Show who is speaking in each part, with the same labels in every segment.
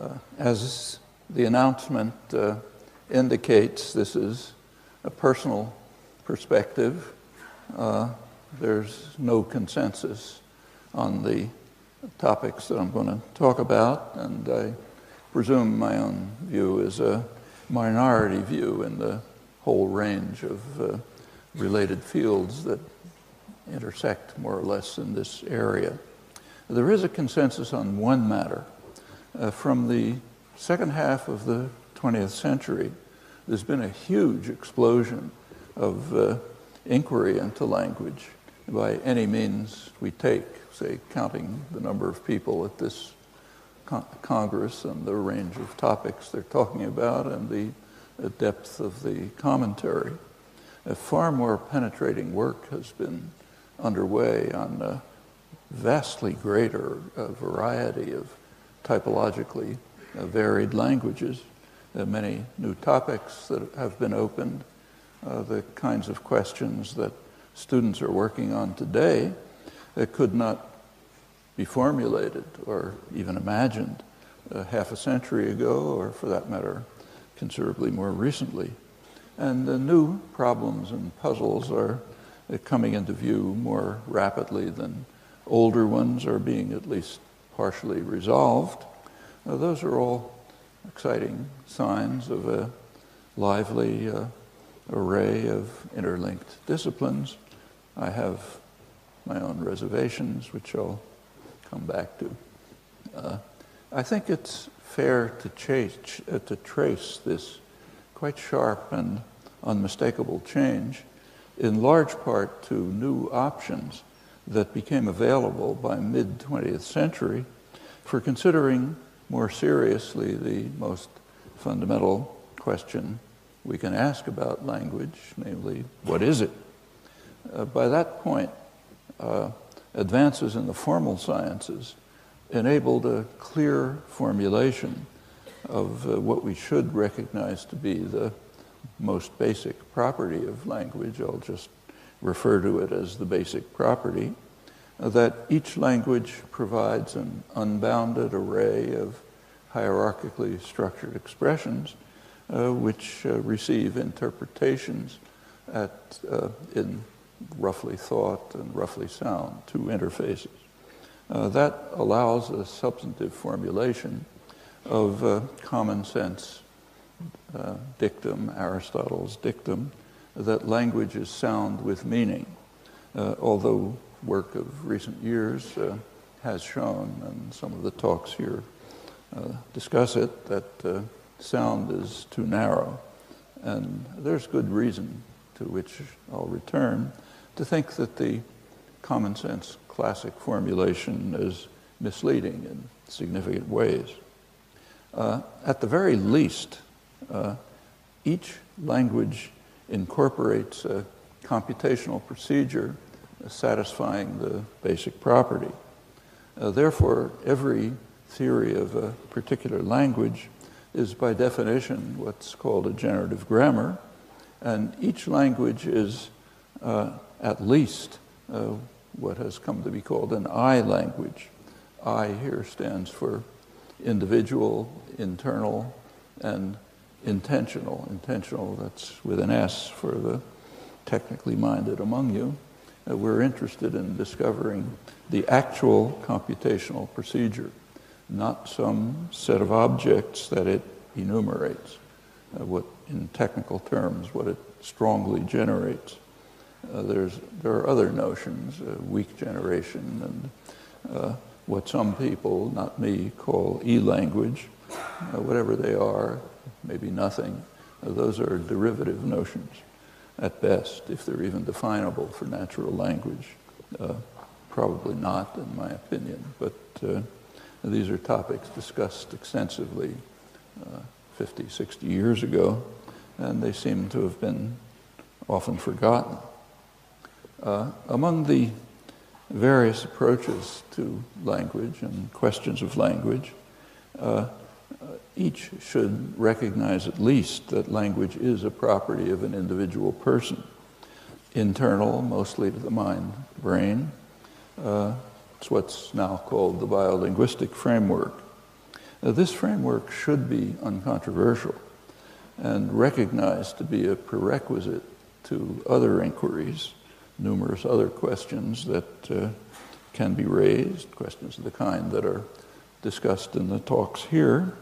Speaker 1: Uh, as the announcement uh, indicates, this is a personal perspective. Uh, there's no consensus on the topics that I'm going to talk about, and I presume my own view is a minority view in the whole range of uh, related fields that intersect more or less in this area. There is a consensus on one matter. Uh, from the second half of the 20th century, there's been a huge explosion of uh, inquiry into language by any means we take, say, counting the number of people at this con- Congress and the range of topics they're talking about and the, the depth of the commentary. A far more penetrating work has been underway on a vastly greater uh, variety of typologically uh, varied languages, uh, many new topics that have been opened, uh, the kinds of questions that students are working on today that could not be formulated or even imagined uh, half a century ago, or for that matter, considerably more recently. And the new problems and puzzles are coming into view more rapidly than older ones are being at least partially resolved. Uh, those are all exciting signs of a lively uh, array of interlinked disciplines. I have my own reservations, which I'll come back to. Uh, I think it's fair to, chase, uh, to trace this quite sharp and unmistakable change in large part to new options that became available by mid 20th century for considering more seriously the most fundamental question we can ask about language, namely, what is it? Uh, by that point, uh, advances in the formal sciences enabled a clear formulation of uh, what we should recognize to be the most basic property of language. I'll just refer to it as the basic property, uh, that each language provides an unbounded array of hierarchically structured expressions uh, which uh, receive interpretations at, uh, in roughly thought and roughly sound, two interfaces. Uh, that allows a substantive formulation of uh, common sense dictum, Aristotle's dictum, that language is sound with meaning, uh, although work of recent years uh, has shown, and some of the talks here uh, discuss it, that uh, sound is too narrow. And there's good reason to which I'll return to think that the common sense classic formulation is misleading in significant ways. Uh, at the very least, uh, each language incorporates a computational procedure satisfying the basic property. Uh, therefore, every theory of a particular language is by definition what's called a generative grammar, and each language is uh, at least uh, what has come to be called an I language. I here stands for individual, internal, and intensional. Intensional, that's with an S for the technically minded among you. Uh, we're interested in discovering the actual computational procedure, not some set of objects that it enumerates, uh, what in technical terms, what it strongly generates. Uh, there's, there are other notions, uh, weak generation, and uh, what some people, not me, call e-language, uh, whatever they are, maybe nothing. Those are derivative notions at best, if they're even definable for natural language. Uh, probably not, in my opinion, but uh, these are topics discussed extensively uh, 50, 60 years ago, and they seem to have been often forgotten. Uh, among the various approaches to language and questions of language, uh, each should recognize at least that language is a property of an individual person, internal mostly to the mind brain. Uh, it's what's now called the biolinguistic framework. Uh, this framework should be uncontroversial and recognized to be a prerequisite to other inquiries, numerous other questions that uh, can be raised, questions of the kind that are discussed in the talks here,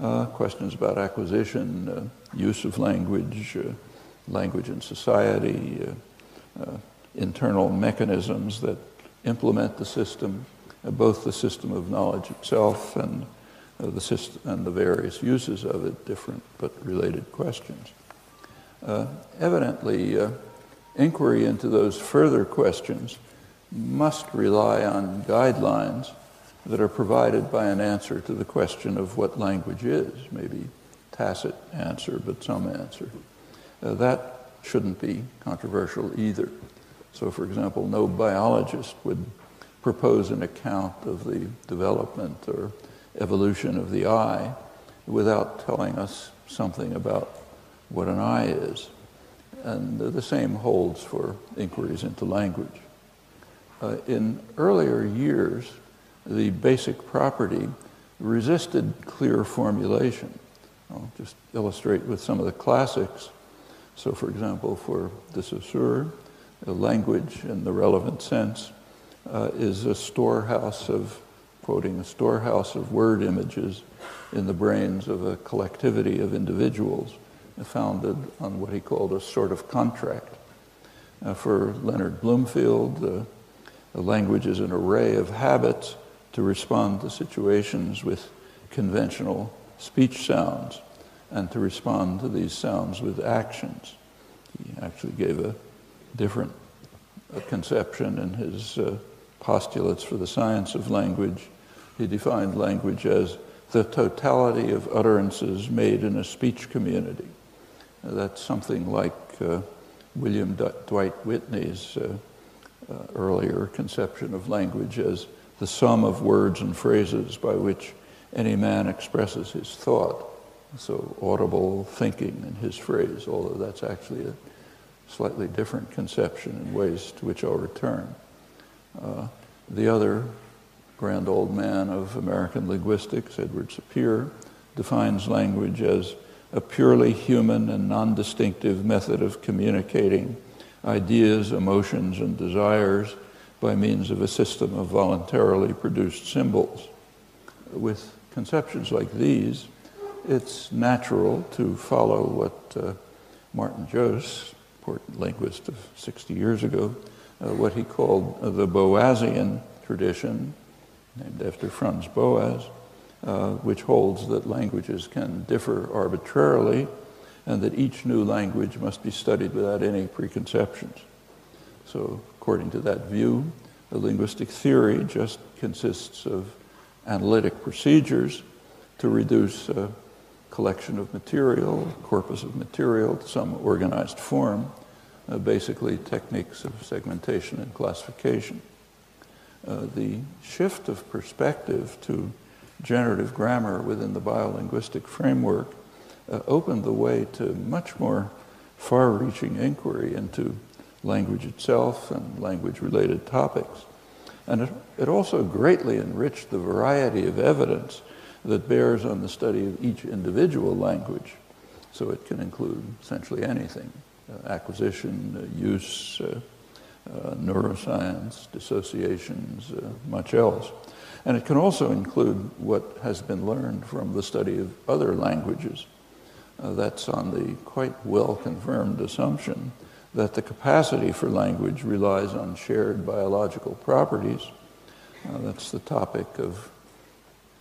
Speaker 1: uh, questions about acquisition, uh, use of language, uh, language in society, uh, uh, internal mechanisms that implement the system, both the system of knowledge itself and the system and the various uses of it, different but related questions. Uh, evidently, uh, inquiry into those further questions must rely on guidelines that are provided by an answer to the question of what language is, maybe tacit answer, but some answer. Uh, that shouldn't be controversial either. So, for example, no biologist would propose an account of the development or evolution of the eye without telling us something about what an eye is. And the same holds for inquiries into language. Uh, in earlier years, the basic property resisted clear formulation. I'll just illustrate with some of the classics. So, for example, for de Saussure, language in the relevant sense uh, is a storehouse of, quoting, a storehouse of word images in the brains of a collectivity of individuals founded on what he called a sort of contract. Uh, for Leonard Bloomfield, uh, the language is an array of habits to respond to situations with conventional speech sounds and to respond to these sounds with actions. He actually gave a different uh, conception in his uh, postulates for the science of language. He defined language as the totality of utterances made in a speech community. Uh, that's something like uh, William D- Dwight Whitney's uh, uh, earlier conception of language as the sum of words and phrases by which any man expresses his thought. So, audible thinking in his phrase, although that's actually a slightly different conception in ways to which I'll return. Uh, the other grand old man of American linguistics, Edward Sapir, defines language as a purely human and non distinctive method of communicating ideas, emotions, and desires by means of a system of voluntarily produced symbols. With conceptions like these, it's natural to follow what uh, Martin Joos, important linguist of 60 years ago, uh, what he called the Boasian tradition, named after Franz Boas, uh, which holds that languages can differ arbitrarily and that each new language must be studied without any preconceptions. So, according to that view, a linguistic theory just consists of analytic procedures to reduce a collection of material, corpus of material, to some organized form, uh, basically techniques of segmentation and classification. Uh, the shift of perspective to generative grammar within the biolinguistic framework uh, opened the way to much more far reaching inquiry into language itself and language related topics. And it, it also greatly enriched the variety of evidence that bears on the study of each individual language. So it can include essentially anything uh, acquisition, uh, use, uh, uh neuroscience, dissociations, uh, much else. And it can also include what has been learned from the study of other languages. Uh, that's on the quite well confirmed assumption that the capacity for language relies on shared biological properties. Uh, that's the topic of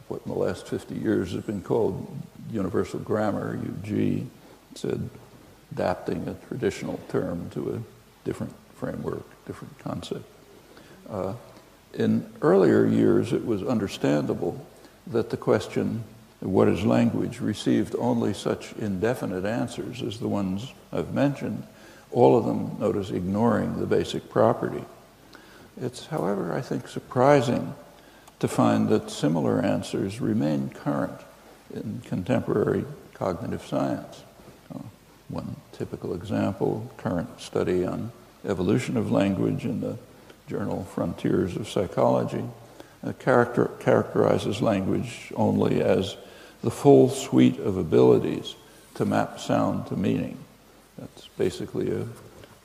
Speaker 1: what in the last 50 years has been called universal grammar, UG. It's adapting a traditional term to a different framework, different concept. Uh, in earlier years, it was understandable that the question, what is language, received only such indefinite answers as the ones I've mentioned, all of them, notice, ignoring the basic property. It's, however, I think surprising to find that similar answers remain current in contemporary cognitive science. Uh, one typical example, current study on evolution of language in the journal Frontiers of Psychology, uh, character, characterizes language only as the full suite of abilities to map sound to meaning. That's basically a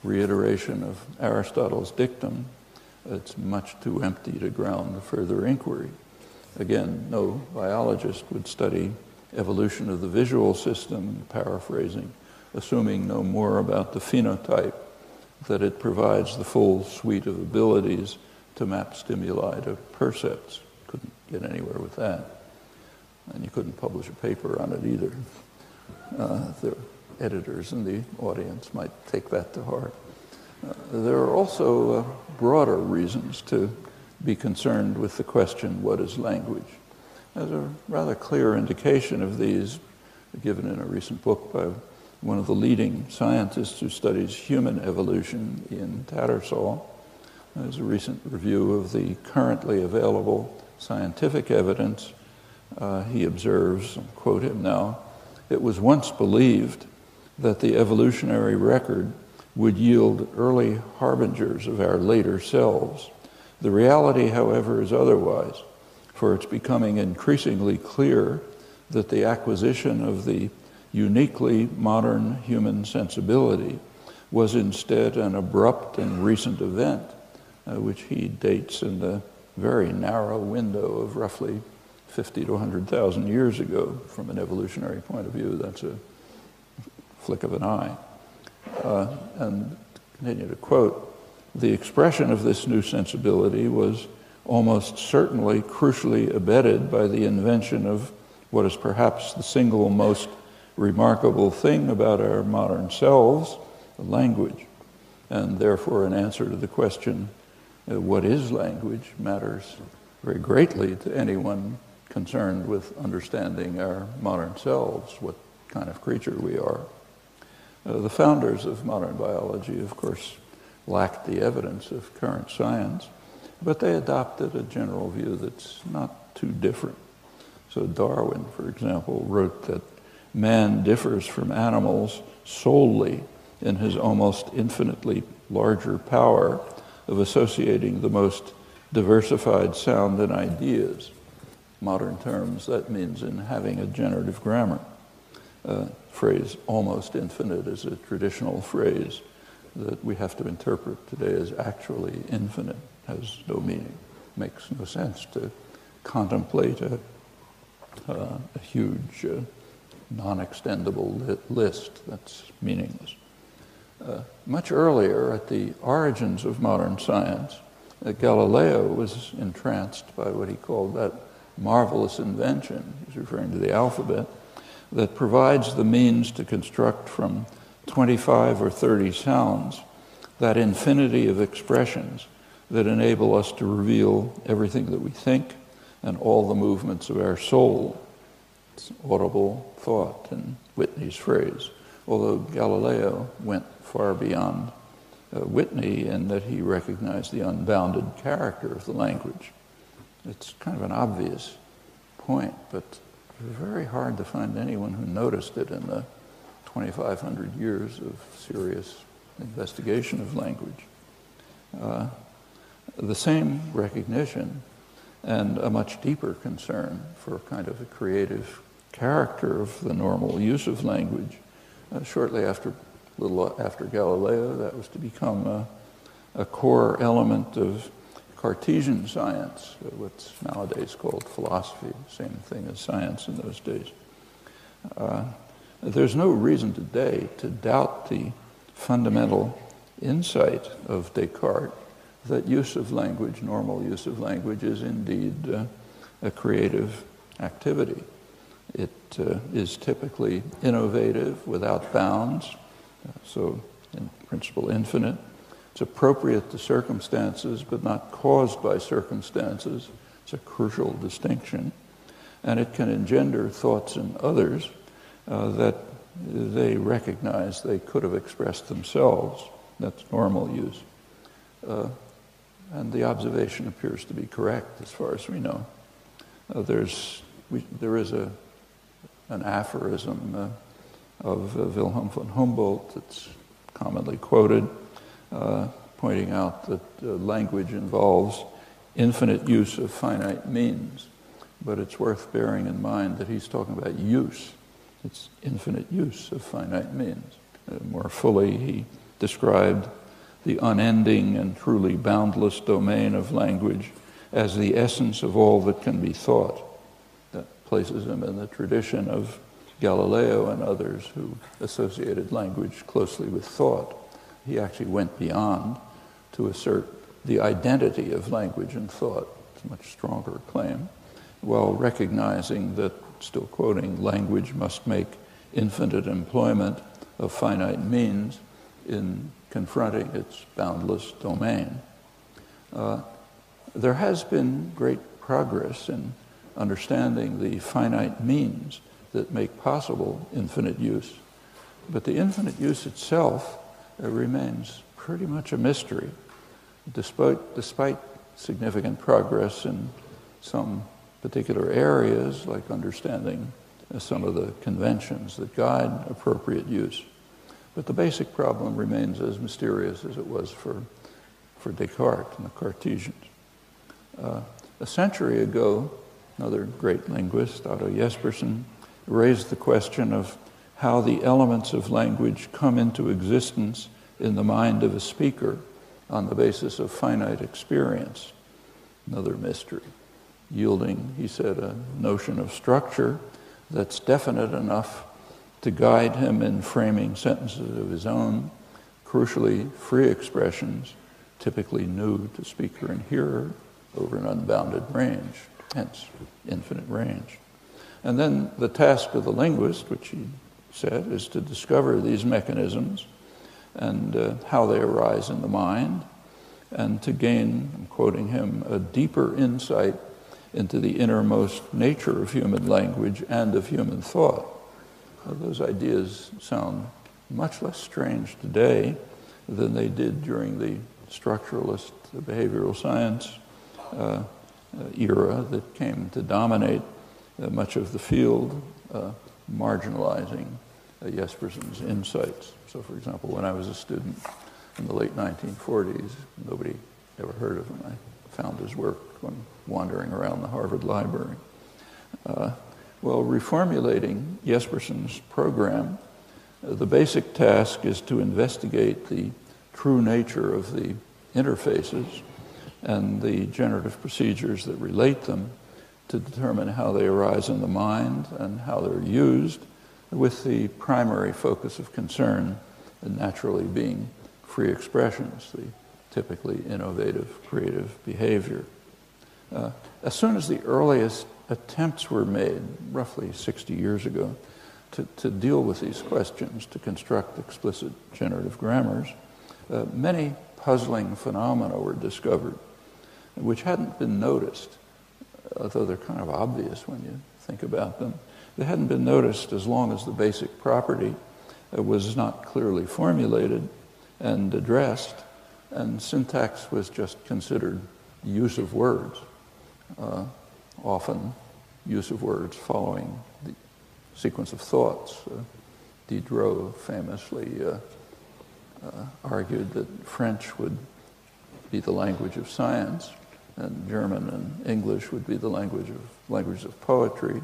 Speaker 1: reiteration of Aristotle's dictum. It's much too empty to ground further inquiry. Again, no biologist would study evolution of the visual system, paraphrasing, assuming no more about the phenotype, that it provides the full suite of abilities to map stimuli to percepts. Couldn't get anywhere with that. And you couldn't publish a paper on it either. Uh, the editors in the audience might take that to heart. Uh, there are also uh, broader reasons to be concerned with the question, what is language? There's a rather clear indication of these given in a recent book by one of the leading scientists who studies human evolution Ian Tattersall. There's a recent review of the currently available scientific evidence. Uh, he observes, I'll quote him now, it was once believed that the evolutionary record would yield early harbingers of our later selves. The reality, however, is otherwise, for it's becoming increasingly clear that the acquisition of the uniquely modern human sensibility was instead an abrupt and recent event, uh, which he dates in the very narrow window of roughly 50 to 100,000 years ago. From an evolutionary point of view, that's a flick of an eye. Uh, and continue to quote, the expression of this new sensibility was almost certainly crucially abetted by the invention of what is perhaps the single most remarkable thing about our modern selves, language. And therefore, an answer to the question, uh, what is language, matters very greatly to anyone concerned with understanding our modern selves, what kind of creature we are. Uh, the founders of modern biology, of course, lacked the evidence of current science, but they adopted a general view that's not too different. So Darwin, for example, wrote that man differs from animals solely in his almost infinitely larger power of associating the most diversified sound and ideas. Modern terms, that means in having a generative grammar. Uh, phrase almost infinite is a traditional phrase that we have to interpret today as actually infinite, has no meaning, makes no sense to contemplate a, uh, a huge uh, non-extendable li- list that's meaningless. Uh, much earlier, at the origins of modern science, uh, Galileo was entranced by what he called that marvelous invention, he's referring to the alphabet, that provides the means to construct from 25 or 30 sounds that infinity of expressions that enable us to reveal everything that we think and all the movements of our soul. It's audible thought in Whitney's phrase, although Galileo went far beyond uh, Whitney in that he recognized the unbounded character of the language. It's kind of an obvious point, but very hard to find anyone who noticed it in the 2,500 years of serious investigation of language. Uh, the same recognition and a much deeper concern for kind of a creative character of the normal use of language. Uh, shortly after, little after Galileo, that was to become a, a core element of Cartesian science, what's nowadays called philosophy, same thing as science in those days. Uh, there's no reason today to doubt the fundamental insight of Descartes that use of language, normal use of language, is indeed uh, a creative activity. It uh, is typically innovative without bounds, uh, so in principle infinite. It's appropriate to circumstances, but not caused by circumstances. It's a crucial distinction. And it can engender thoughts in others uh, that they recognize they could have expressed themselves. That's normal use. Uh, and the observation appears to be correct as far as we know. Uh, there's, we, there is a, an aphorism uh, of uh, Wilhelm von Humboldt that's commonly quoted uh, pointing out that uh, language involves infinite use of finite means. But it's worth bearing in mind that he's talking about use. It's infinite use of finite means. Uh, more fully, he described the unending and truly boundless domain of language as the essence of all that can be thought. That places him in the tradition of Galileo and others who associated language closely with thought. He actually went beyond to assert the identity of language and thought. It's a much stronger claim, while recognizing that, still quoting, language must make infinite employment of finite means in confronting its boundless domain. Uh, there has been great progress in understanding the finite means that make possible infinite use, but the infinite use itself remains pretty much a mystery, despite, despite significant progress in some particular areas, like understanding uh, some of the conventions that guide appropriate use. But the basic problem remains as mysterious as it was for, for Descartes and the Cartesians. Uh, a century ago, another great linguist, Otto Jespersen, raised the question of how the elements of language come into existence in the mind of a speaker on the basis of finite experience. Another mystery, yielding, he said, a notion of structure that's definite enough to guide him in framing sentences of his own, crucially free expressions, typically new to speaker and hearer, over an unbounded range, hence infinite range. And then the task of the linguist, which he said, is to discover these mechanisms and uh, how they arise in the mind, and to gain, I'm quoting him, a deeper insight into the innermost nature of human language and of human thought. those ideas sound much less strange today than they did during the structuralist behavioral science uh, era that came to dominate uh, much of the field, uh, marginalizing Jespersen's insights. So, for example, when I was a student in the late 1940s, nobody ever heard of him. I found his work when wandering around the Harvard Library. Uh, well, reformulating Jespersen's program, uh, the basic task is to investigate the true nature of the interfaces and the generative procedures that relate them to determine how they arise in the mind and how they're used, with the primary focus of concern naturally being free expressions, the typically innovative, creative behavior. Uh, as soon as the earliest attempts were made, roughly 60 years ago, to, to deal with these questions, to construct explicit generative grammars, uh, many puzzling phenomena were discovered which hadn't been noticed, although they're kind of obvious when you think about them. They hadn't been noticed as long as the basic property was not clearly formulated and addressed, and syntax was just considered use of words, uh, often use of words following the sequence of thoughts. Uh, Diderot famously uh, uh argued that French would be the language of science, and German and English would be the language of languages of poetry,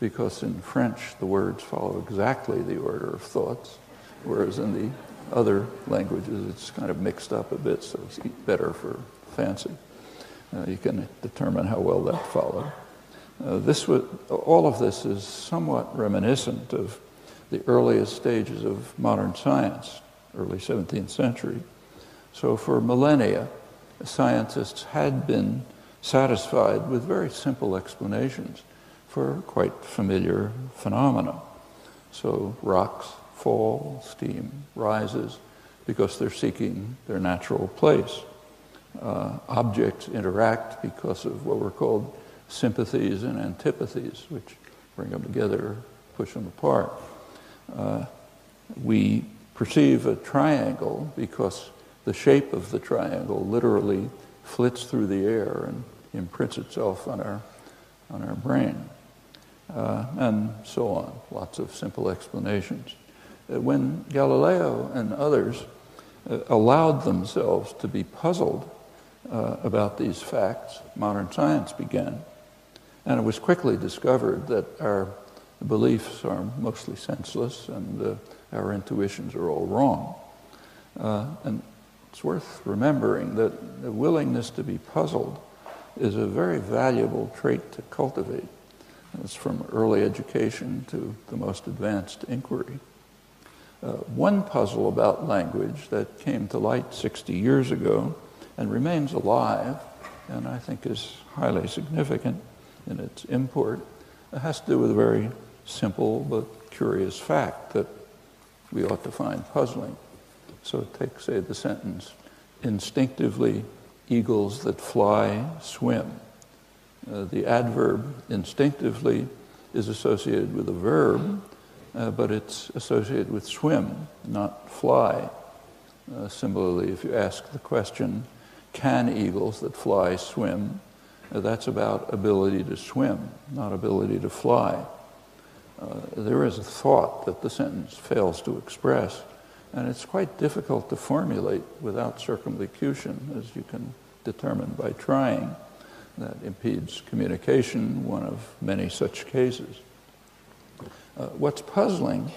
Speaker 1: because in French the words follow exactly the order of thoughts, whereas in the other languages it's kind of mixed up a bit, so it's better for fancy. Uh, you can determine how well that followed. Uh, this would, all of this is somewhat reminiscent of the earliest stages of modern science, early 17th century. So for millennia, scientists had been satisfied with very simple explanations for quite familiar phenomena. So rocks fall, steam rises, because they're seeking their natural place. Uh, objects interact because of what were called sympathies and antipathies, which bring them together, push them apart. Uh, we perceive a triangle because the shape of the triangle literally flits through the air and imprints itself on our, on our brain. Uh, and so on. Lots of simple explanations. Uh, when Galileo and others uh, allowed themselves to be puzzled uh, about these facts, modern science began. And it was quickly discovered that our beliefs are mostly senseless and uh, our intuitions are all wrong. And it's worth remembering that the willingness to be puzzled is a very valuable trait to cultivate. It's from early education to the most advanced inquiry. Uh, one puzzle about language that came to light 60 years ago and remains alive, and I think is highly significant in its import, it has to do with a very simple but curious fact that we ought to find puzzling. So take, say, the sentence instinctively, eagles that fly swim. Uh, the adverb instinctively is associated with a verb, uh, but it's associated with swim, not fly. Uh, similarly, if you ask the question, can eagles that fly swim? Uh, that's about ability to swim, not ability to fly. Uh, there is a thought that the sentence fails to express, and it's quite difficult to formulate without circumlocution, as you can determine by trying. That impedes communication, one of many such cases. Uh, what's puzzling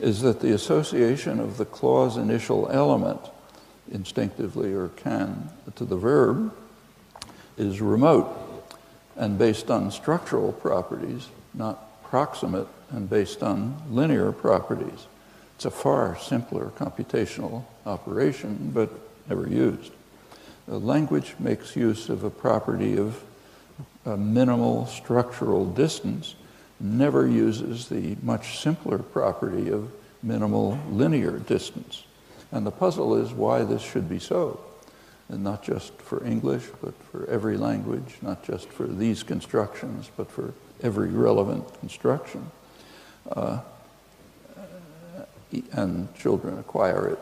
Speaker 1: is that the association of the clause initial element, instinctively or can, to the verb is remote and based on structural properties, not proximate and based on linear properties. It's a far simpler computational operation, but never used. The language makes use of a property of a minimal structural distance, never uses the much simpler property of minimal linear distance. And the puzzle is why this should be so. And not just for English, but for every language, not just for these constructions, but for every relevant construction. Uh, and children acquire it.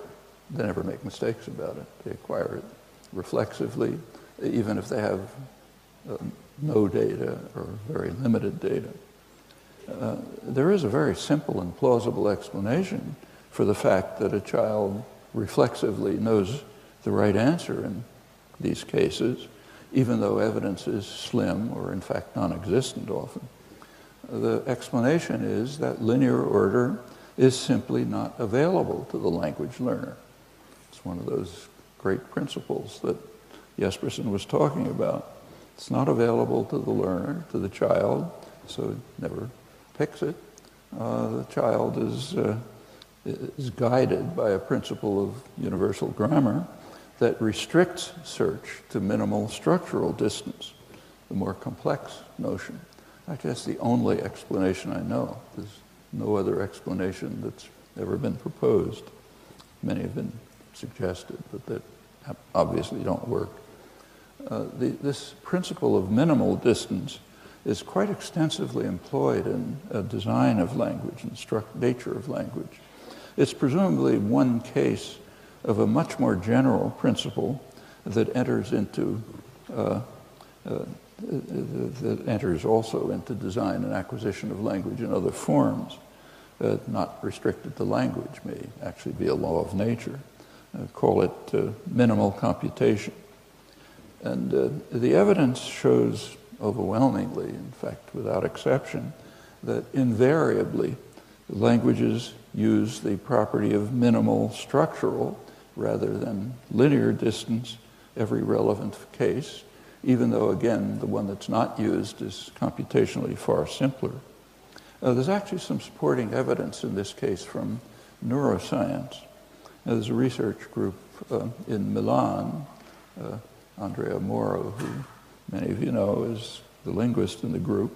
Speaker 1: They never make mistakes about it. They acquire it reflexively, even if they have uh, no data or very limited data. Uh, there is a very simple and plausible explanation for the fact that a child reflexively knows the right answer in these cases, even though evidence is slim or in fact non-existent often. The explanation is that linear order is simply not available to the language learner. It's one of those great principles that Jespersen was talking about. It's not available to the learner, to the child, so it never picks it. Uh, the child is, uh, is guided by a principle of universal grammar that restricts search to minimal structural distance, the more complex notion. I guess the only explanation I know. There's no other explanation that's ever been proposed. Many have been suggested, but that obviously don't work. Uh, the, this principle of minimal distance is quite extensively employed in a design of language and nature of language. It's presumably one case of a much more general principle that enters into uh, uh, that enters also into design and acquisition of language in other forms, uh, not restricted to language, may actually be a law of nature. Uh, call it uh, minimal computation. And uh, the evidence shows overwhelmingly, in fact, without exception, that invariably languages use the property of minimal structural rather than linear distance every relevant case, even though, again, the one that's not used is computationally far simpler. Uh, there's actually some supporting evidence in this case from neuroscience. Uh, there's a research group uh, in Milan, uh, Andrea Moro, who many of you know is the linguist in the group.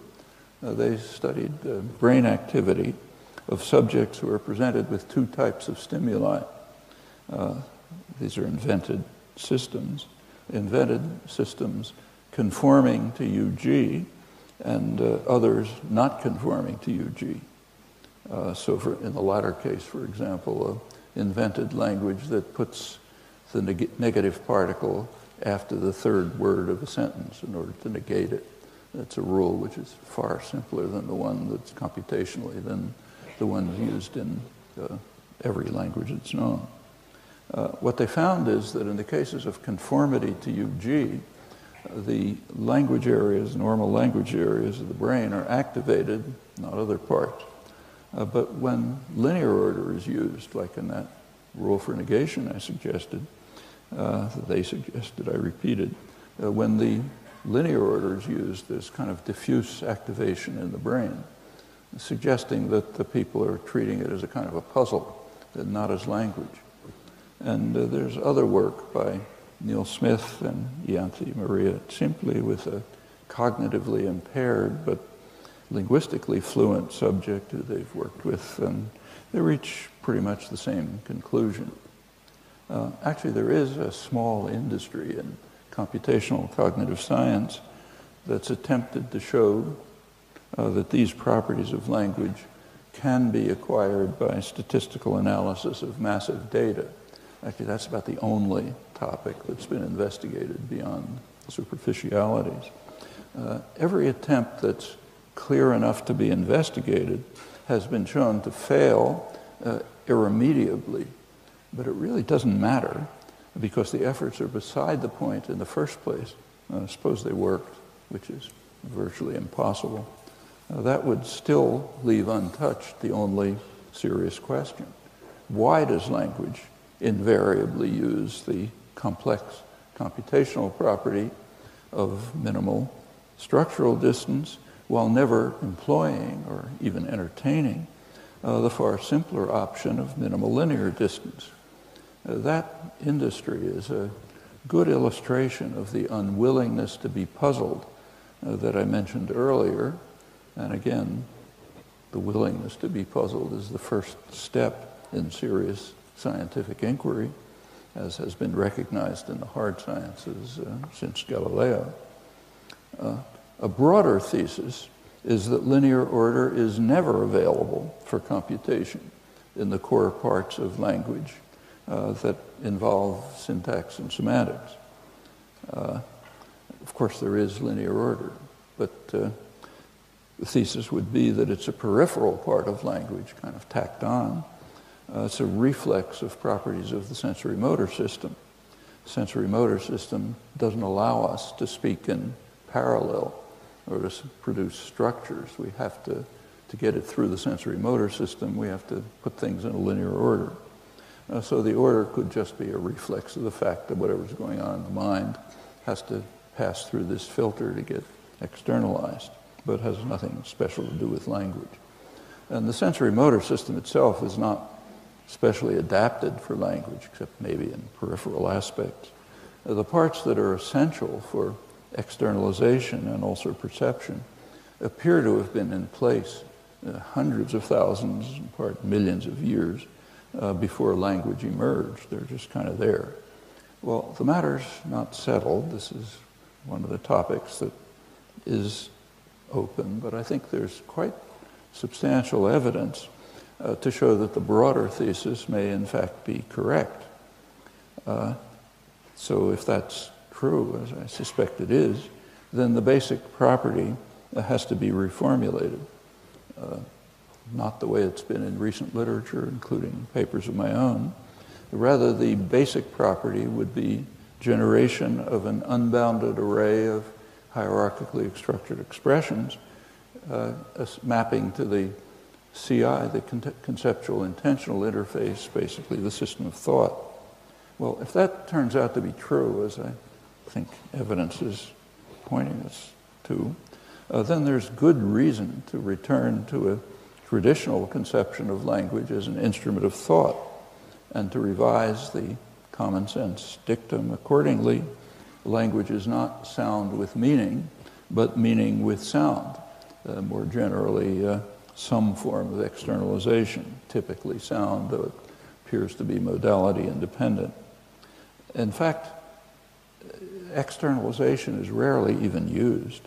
Speaker 1: Uh, they studied uh, brain activity of subjects who are presented with two types of stimuli. these are invented systems invented systems conforming to UG and uh, others not conforming to UG. Uh, so for, in the latter case, for example, an invented language that puts the neg negative particle after the third word of a sentence in order to negate it. That's a rule which is far simpler than the one that's computationally than the one used in uh, every language that's known. Uh, what they found is that in the cases of conformity to UG, the language areas, normal language areas of the brain are activated, not other parts. Uh, but when linear order is used, like in that rule for negation I suggested, uh, they suggested, I repeated, uh, when the linear order is used, there's kind of diffuse activation in the brain, suggesting that the people are treating it as a kind of a puzzle, and not as language. And uh, there's other work by Neil Smith and Ianthi Maria Tsimpli with a cognitively impaired but linguistically fluent subject who they've worked with, and they reach pretty much the same conclusion. Uh, actually, there is a small industry in computational cognitive science that's attempted to show uh, that these properties of language can be acquired by statistical analysis of massive data. Actually, that's about the only topic that's been investigated beyond superficialities. Uh, every attempt that's clear enough to be investigated has been shown to fail uh, irremediably. But it really doesn't matter because the efforts are beside the point in the first place. Uh, suppose they worked, which is virtually impossible. Uh, that would still leave untouched the only serious question. Why does language invariably use the complex computational property of minimal structural distance while never employing or even entertaining uh, the far simpler option of minimal linear distance. Uh, that industry is a good illustration of the unwillingness to be puzzled uh, that I mentioned earlier. And again, the willingness to be puzzled is the first step in serious scientific inquiry, as has been recognized in the hard sciences uh, since Galileo. Uh, a broader thesis is that linear order is never available for computation in the core parts of language uh, that involve syntax and semantics. Uh, of course, there is linear order, but uh, the thesis would be that it's a peripheral part of language, kind of tacked on. Uh, it's a reflex of properties of the sensory motor system. The sensory motor system doesn't allow us to speak in parallel or to produce structures. We have to, to get it through the sensory motor system, we have to put things in a linear order. Uh, so the order could just be a reflex of the fact that whatever's going on in the mind has to pass through this filter to get externalized, but has nothing special to do with language. And the sensory motor system itself is not specially adapted for language, except maybe in peripheral aspects. The parts that are essential for externalization and also perception appear to have been in place uh, hundreds of thousands, in part millions of years uh, before language emerged. They're just kind of there. Well, the matter's not settled. This is one of the topics that is open, but I think there's quite substantial evidence uh, to show that the broader thesis may in fact be correct. Uh, so if that's true, as I suspect it is, then the basic property has to be reformulated. Uh, not the way it's been in recent literature, including papers of my own. Rather, the basic property would be generation of an unbounded array of hierarchically structured expressions, uh, mapping to the CI, the con- conceptual intentional interface, basically the system of thought. Well, if that turns out to be true, as I think evidence is pointing us to, uh, then there's good reason to return to a traditional conception of language as an instrument of thought and to revise the common sense dictum accordingly. Language is not sound with meaning, but meaning with sound. Uh, more generally, uh, some form of externalization, typically sound, though it appears to be modality independent. In fact, externalization is rarely even used.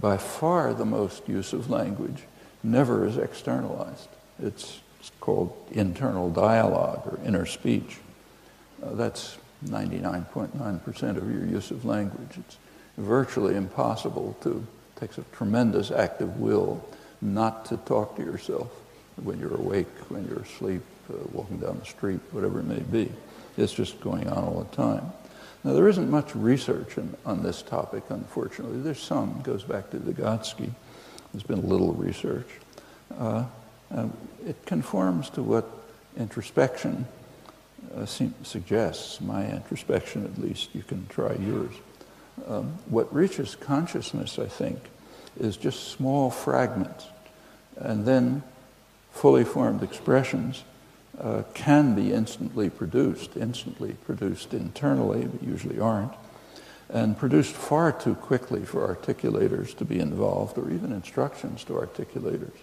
Speaker 1: By far the most use of language never is externalized. It's, called internal dialogue or inner speech. Uh, that's 99.9% of your use of language. It's virtually impossible to, takes a tremendous act of will not to talk to yourself when you're awake, when you're asleep, uh, walking down the street, whatever it may be. It's just going on all the time. Now, there isn't much research in, on this topic, unfortunately. There's some, it goes back to Vygotsky. There's been little research. Uh, it conforms to what introspection uh, suggests, my introspection at least. You can try yours. Um, what reaches consciousness, I think, is just small fragments. And then fully formed expressions uh, can be instantly produced, instantly produced internally, but usually aren't, and produced far too quickly for articulators to be involved or even instructions to articulators.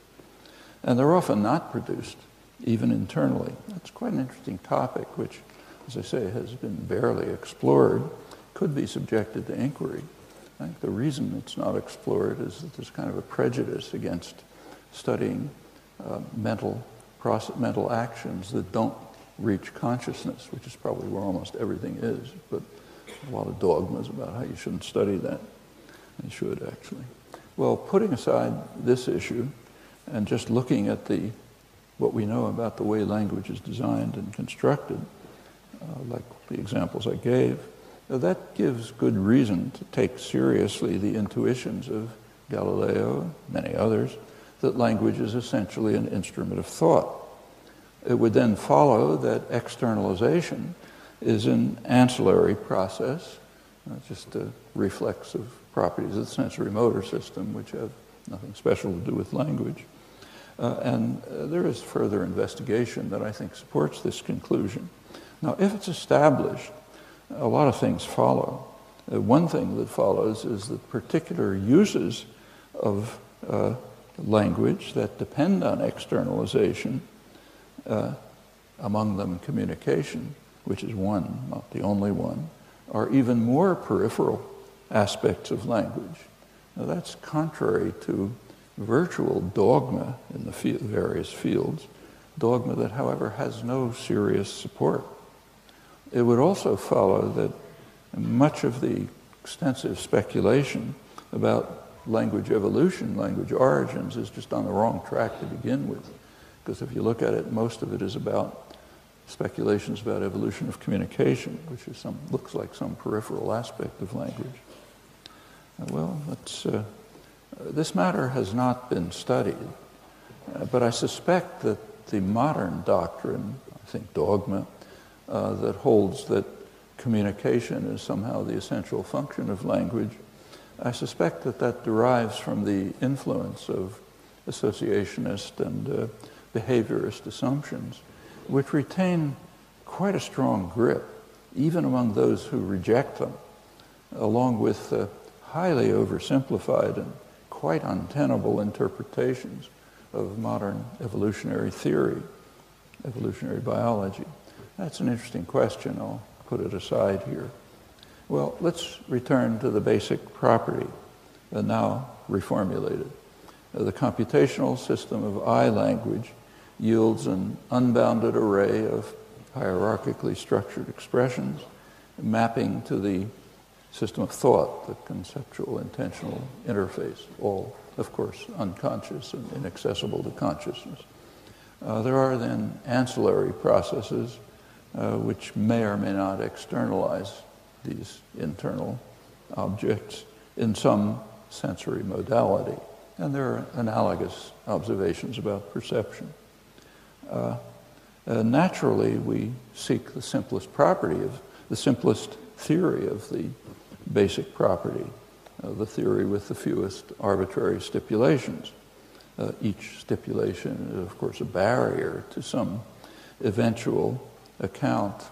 Speaker 1: And they're often not produced, even internally. That's quite an interesting topic, which, as I say, has been barely explored, could be subjected to inquiry. I think the reason it's not explored is that there's kind of a prejudice against studying uh, mental process, mental actions that don't reach consciousness, which is probably where almost everything is. But a lot of dogmas about how you shouldn't study that. You should actually. Well, putting aside this issue and just looking at the what we know about the way language is designed and constructed, uh, like the examples I gave, that gives good reason to take seriously the intuitions of Galileo, and many others, that language is essentially an instrument of thought. It would then follow that externalization is an ancillary process, uh, just a reflex of properties of the sensory motor system, which have nothing special to do with language. Uh, and uh, there is further investigation that I think supports this conclusion. Now, if it's established, a lot of things follow. Uh, one thing that follows is that particular uses of uh, language that depend on externalization, uh, among them communication, which is one, not the only one, are even more peripheral aspects of language. Now, that's contrary to virtual dogma in the various fields, dogma that, however, has no serious support. It would also follow that much of the extensive speculation about language evolution, language origins, is just on the wrong track to begin with. Because if you look at it, most of it is about speculations about evolution of communication, which is some, looks like some peripheral aspect of language. Uh, well, uh, this matter has not been studied, uh, but I suspect that the modern doctrine, I think dogma, uh, that holds that communication is somehow the essential function of language, I suspect that that derives from the influence of associationist and uh, behaviorist assumptions, which retain quite a strong grip, even among those who reject them, along with uh, highly oversimplified and quite untenable interpretations of modern evolutionary theory, evolutionary biology. That's an interesting question. I'll put it aside here. Well, let's return to the basic property, now reformulated. The computational system of I language yields an unbounded array of hierarchically structured expressions, mapping to the system of thought, the conceptual intentional interface, all, of course, unconscious and inaccessible to consciousness. Uh, there are then ancillary processes uh, which may or may not externalize these internal objects in some sensory modality. And there are analogous observations about perception. Uh, uh, naturally, we seek the simplest property of the simplest theory of the basic property, uh, the theory with the fewest arbitrary stipulations. Uh, each stipulation is, of course, a barrier to some eventual account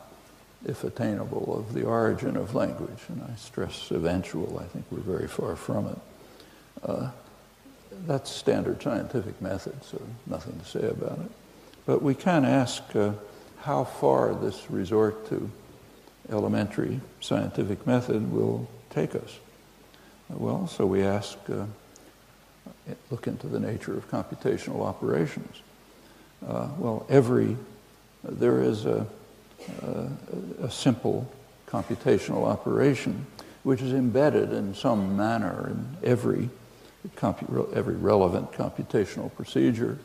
Speaker 1: if attainable, of the origin of language. And I stress eventual, I think we're very far from it. Uh, that's standard scientific method, so nothing to say about it. But we can ask uh, how far this resort to elementary scientific method will take us. Well, so we ask, uh, look into the nature of computational operations. Uh, well, every, there is a, a simple computational operation which is embedded in some manner in every, every relevant computational procedure.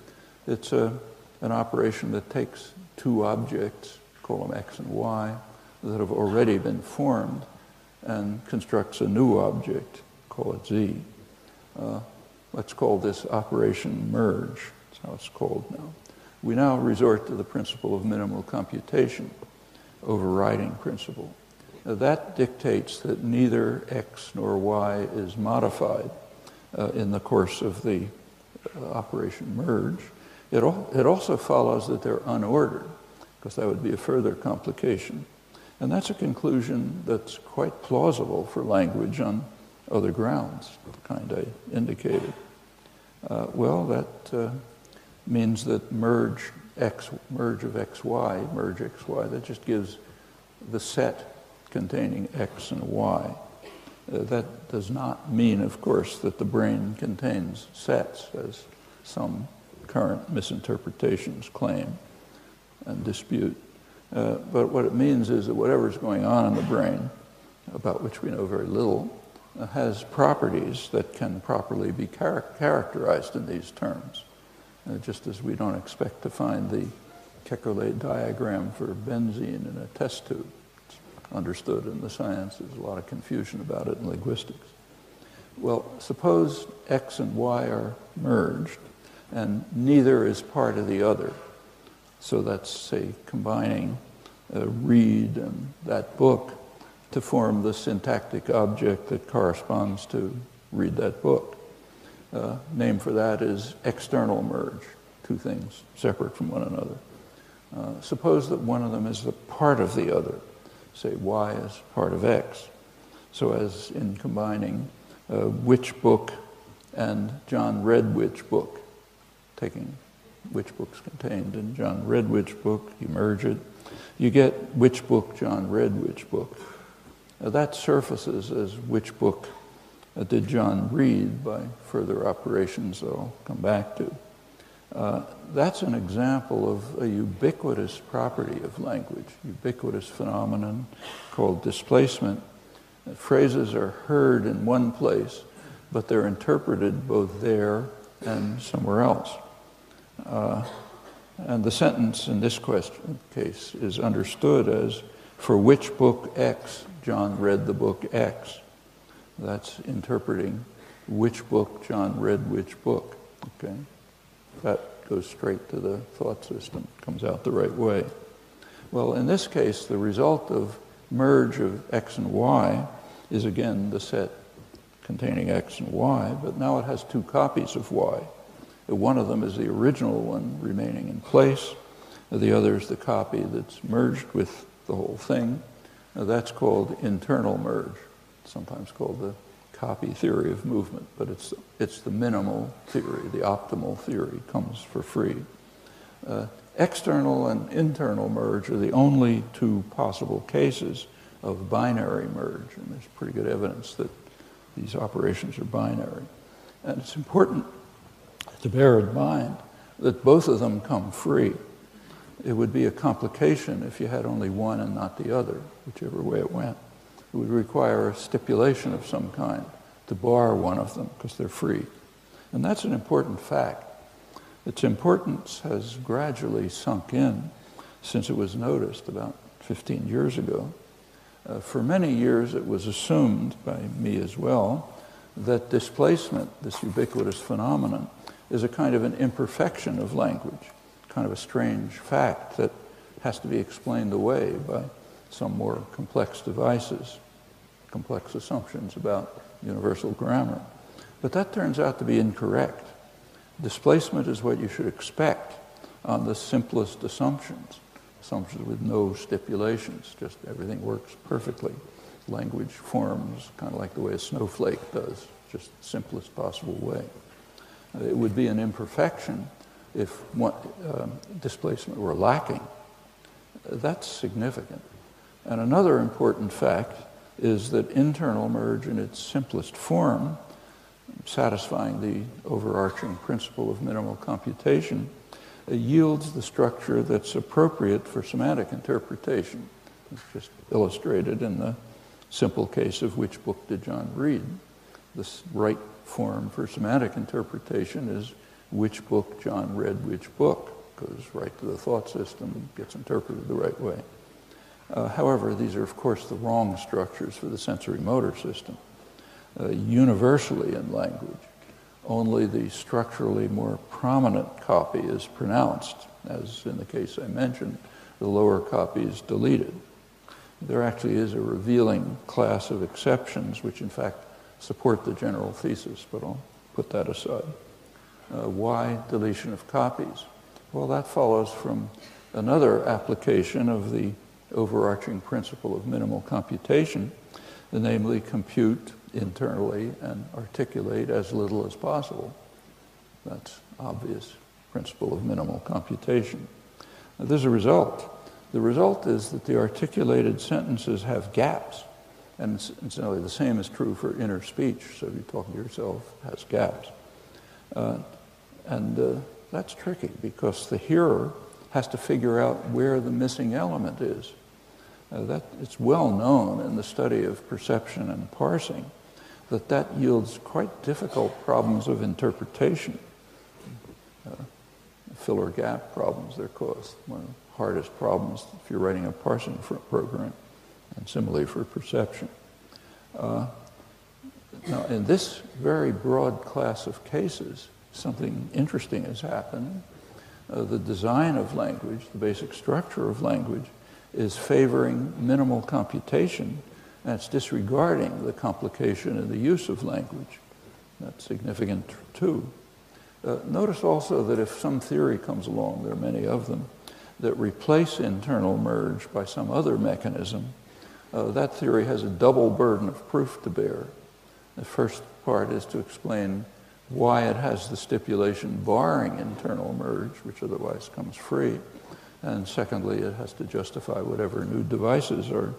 Speaker 1: It's a, an operation that takes two objects, call them x and y, that have already been formed and constructs a new object, call it Z. Uh, let's call this operation merge. That's how it's called now. We now resort to the principle of minimal computation, overriding principle. Now, that dictates that neither x nor y is modified uh, in the course of the uh, operation merge. It, al- it also follows that they're unordered, because that would be a further complication. And that's a conclusion that's quite plausible for language on other grounds, kind I indicated. Uh, well, that uh, means that merge x, merge of xy, merge xy, that just gives the set containing x and y. Uh, that does not mean, of course, that the brain contains sets, as some current misinterpretations claim and dispute. Uh, but what it means is that whatever's going on in the brain, about which we know very little, uh, has properties that can properly be char- characterized in these terms. Uh, just as we don't expect to find the Kekulé diagram for benzene in a test tube. It's understood in the science. There's a lot of confusion about it in linguistics. Well, suppose X and Y are merged, and neither is part of the other. So that's, say, combining read and that book to form the syntactic object that corresponds to read that book. Uh, name for that is external merge, two things separate from one another. Uh, suppose that one of them is a part of the other. Say y is part of x. So as in combining uh, which book and John read which book, taking which book's contained in John read which book, you merge it, you get which book John read which book. Now that surfaces as which book did John read by further operations that I'll come back to. Uh, that's an example of a ubiquitous property of language, ubiquitous phenomenon called displacement. Phrases are heard in one place, but they're interpreted both there and somewhere else. Uh, and the sentence in this question, case is understood as for which book X John read the book X. That's interpreting which book John read which book. Okay? That goes straight to the thought system, comes out the right way. Well, in this case, the result of merge of X and Y is again the set containing X and Y, but now it has two copies of Y. One of them is the original one remaining in place. The other is the copy that's merged with the whole thing. That's called internal merge, sometimes called the copy theory of movement, but it's, it's the minimal theory, the optimal theory comes for free. Uh, external and internal merge are the only two possible cases of binary merge, and there's pretty good evidence that these operations are binary. And it's important to bear in mind that both of them come free. It would be a complication if you had only one and not the other, whichever way it went. It would require a stipulation of some kind to bar one of them because they're free. And that's an important fact. Its importance has gradually sunk in since it was noticed about 15 years ago. Uh, for many years, it was assumed by me as well that displacement, this ubiquitous phenomenon, is a kind of an imperfection of language, kind of a strange fact that has to be explained away by some more complex devices, complex assumptions about universal grammar. But that turns out to be incorrect. Displacement is what you should expect on the simplest assumptions, assumptions with no stipulations, just everything works perfectly. Language forms kind of like the way a snowflake does, just the simplest possible way. It would be an imperfection if one, uh, displacement were lacking. That's significant. And another important fact is that internal merge in its simplest form, satisfying the overarching principle of minimal computation, uh, yields the structure that's appropriate for semantic interpretation. It's just illustrated in the simple case of which book did John read. The right form for semantic interpretation is which book John read which book, goes right to the thought system, gets interpreted the right way. Uh, however, these are, of course, the wrong structures for the sensory motor system. Uh, universally in language, only the structurally more prominent copy is pronounced, as in the case I mentioned, the lower copy is deleted. There actually is a revealing class of exceptions which, in fact, support the general thesis, but I'll put that aside. Uh, why deletion of copies? Well, that follows from another application of the overarching principle of minimal computation, namely compute internally and articulate as little as possible. That's obvious principle of minimal computation. Now, there's a result. The result is that the articulated sentences have gaps. And incidentally, the same is true for inner speech. So if you talk to yourself, has gaps. Uh, and uh, that's tricky because the hearer has to figure out where the missing element is. Uh, that, it's well known in the study of perception and parsing that that yields quite difficult problems of interpretation. Uh, filler gap problems, they're called. One of the hardest problems if you're writing a parsing program, and similarly for perception. Uh, now, in this very broad class of cases, something interesting has happened. Uh, the design of language, the basic structure of language, is favoring minimal computation, That's disregarding the complication in the use of language. That's significant too. Uh, notice also that if some theory comes along, there are many of them, that replace internal merge by some other mechanism, uh, that theory has a double burden of proof to bear. The first part is to explain why it has the stipulation barring internal merge, which otherwise comes free. And secondly, it has to justify whatever new devices are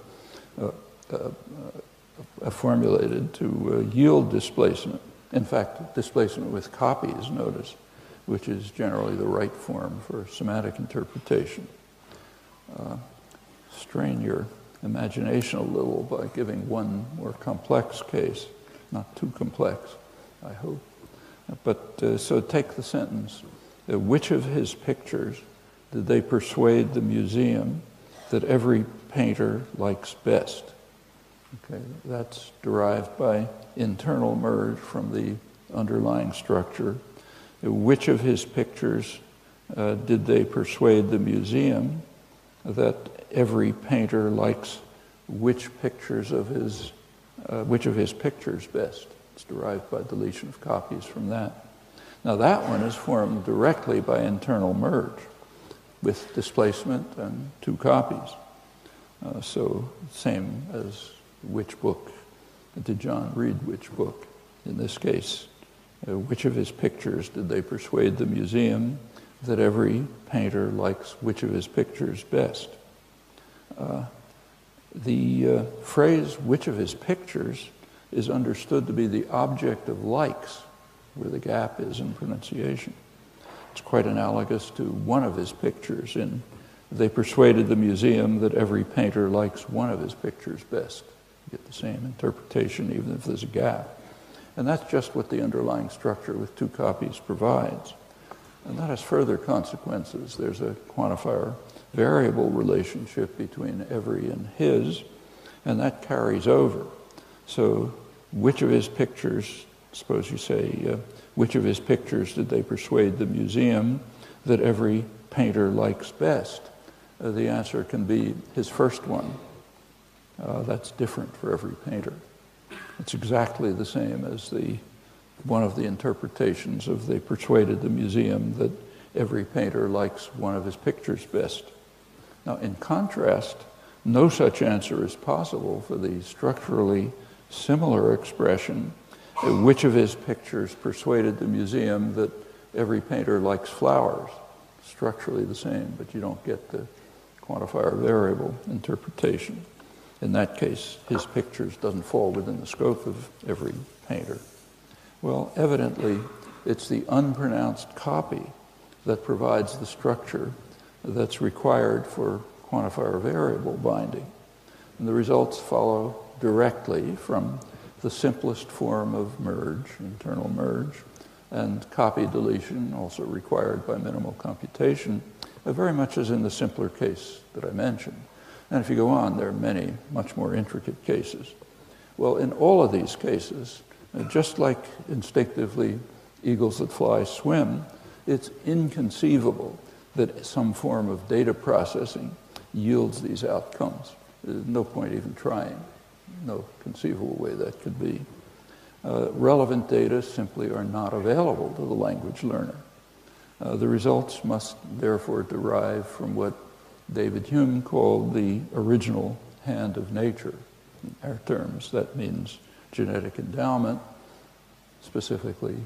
Speaker 1: uh, uh, uh, formulated to uh, yield displacement. In fact, displacement with copies, notice, which is generally the right form for semantic interpretation. Uh, strain your imagination a little by giving one more complex case, not too complex, I hope. But uh, so take the sentence which of his pictures did they persuade the museum that every painter likes best? Okay, that's derived by internal merge from the underlying structure. Which of his pictures uh, did they persuade the museum that every painter likes which pictures of his, uh, which of his pictures best? It's derived by deletion of copies from that. Now that one is formed directly by internal merge with displacement and two copies. Uh, so same as which book did John read which book? In this case, uh, which of his pictures did they persuade the museum that every painter likes which of his pictures best? Uh, the uh, phrase which of his pictures is understood to be the object of likes, where the gap is in pronunciation. It's quite analogous to one of his pictures in They Persuaded the Museum that every painter likes one of his pictures best. You get the same interpretation even if there's a gap. And that's just what the underlying structure with two copies provides. And that has further consequences. There's a quantifier variable relationship between every and his, and that carries over. So which of his pictures, suppose you say, uh, which of his pictures did they persuade the museum that every painter likes best? Uh, the answer can be his first one. Uh, that's different for every painter. It's exactly the same as the one of the interpretations of they persuaded the museum that every painter likes one of his pictures best. Now, in contrast, no such answer is possible for the structurally similar expression, which of his pictures persuaded the museum that every painter likes flowers? Structurally the same, but you don't get the quantifier variable interpretation. In that case, his pictures doesn't fall within the scope of every painter. Well, evidently, it's the unpronounced copy that provides the structure that's required for quantifier variable binding. And the results follow directly from the simplest form of merge, internal merge, and copy deletion, also required by minimal computation, uh, very much as in the simpler case that I mentioned. And if you go on, there are many much more intricate cases. Well, in all of these cases, uh, just like instinctively eagles that fly swim, it's inconceivable that some form of data processing yields these outcomes. There's no point even trying. No conceivable way that could be. Uh, relevant data simply are not available to the language learner. Uh, the results must therefore derive from what David Hume called the original hand of nature. In our terms, that means genetic endowment, specifically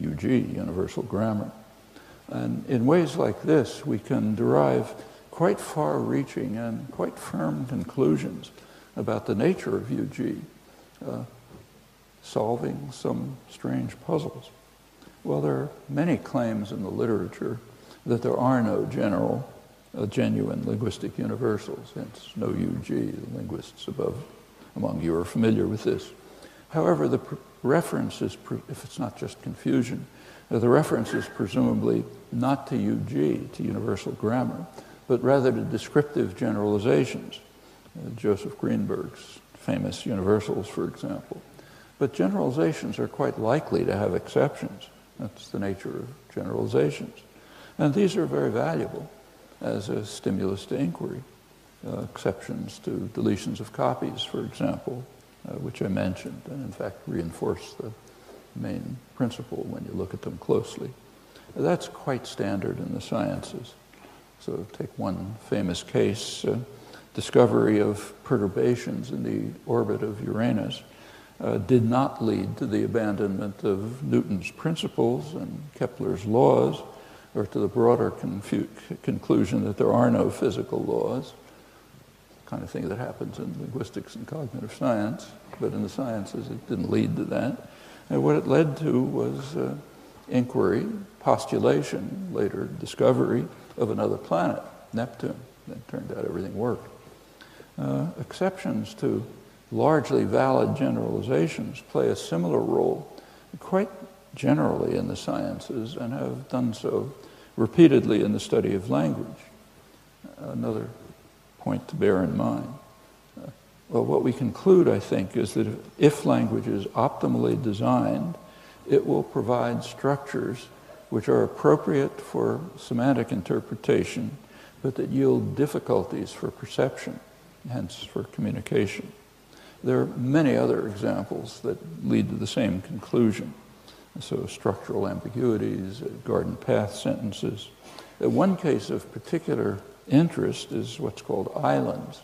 Speaker 1: UG, Universal Grammar. And in ways like this, we can derive quite far reaching and quite firm conclusions about the nature of UG, uh, solving some strange puzzles. Well, there are many claims in the literature that there are no general, uh, genuine linguistic universals, hence no UG. The linguists above among you are familiar with this. However, the reference is, if it's not just confusion, uh, the reference is presumably not to UG, to universal grammar, but rather to descriptive generalizations. Joseph Greenberg's famous universals, for example. But generalizations are quite likely to have exceptions. That's the nature of generalizations. And these are very valuable as a stimulus to inquiry. Uh, exceptions to deletions of copies, for example, uh, which I mentioned, and in fact reinforce the main principle when you look at them closely. That's quite standard in the sciences. So take one famous case, uh, discovery of perturbations in the orbit of Uranus uh, did not lead to the abandonment of Newton's principles and Kepler's laws, or to the broader confu- conclusion that there are no physical laws, kind of thing that happens in linguistics and cognitive science, but in the sciences it didn't lead to that. And what it led to was uh, inquiry, postulation, later discovery of another planet, Neptune. It turned out everything worked. Uh, exceptions to largely valid generalizations play a similar role quite generally in the sciences and have done so repeatedly in the study of language. Another point to bear in mind. Uh, well, what we conclude, I think, is that if, if language is optimally designed, it will provide structures which are appropriate for semantic interpretation, but that yield difficulties for perception, hence for communication. There are many other examples that lead to the same conclusion. So, structural ambiguities, uh, garden path sentences. Uh, one case of particular interest is what's called islands,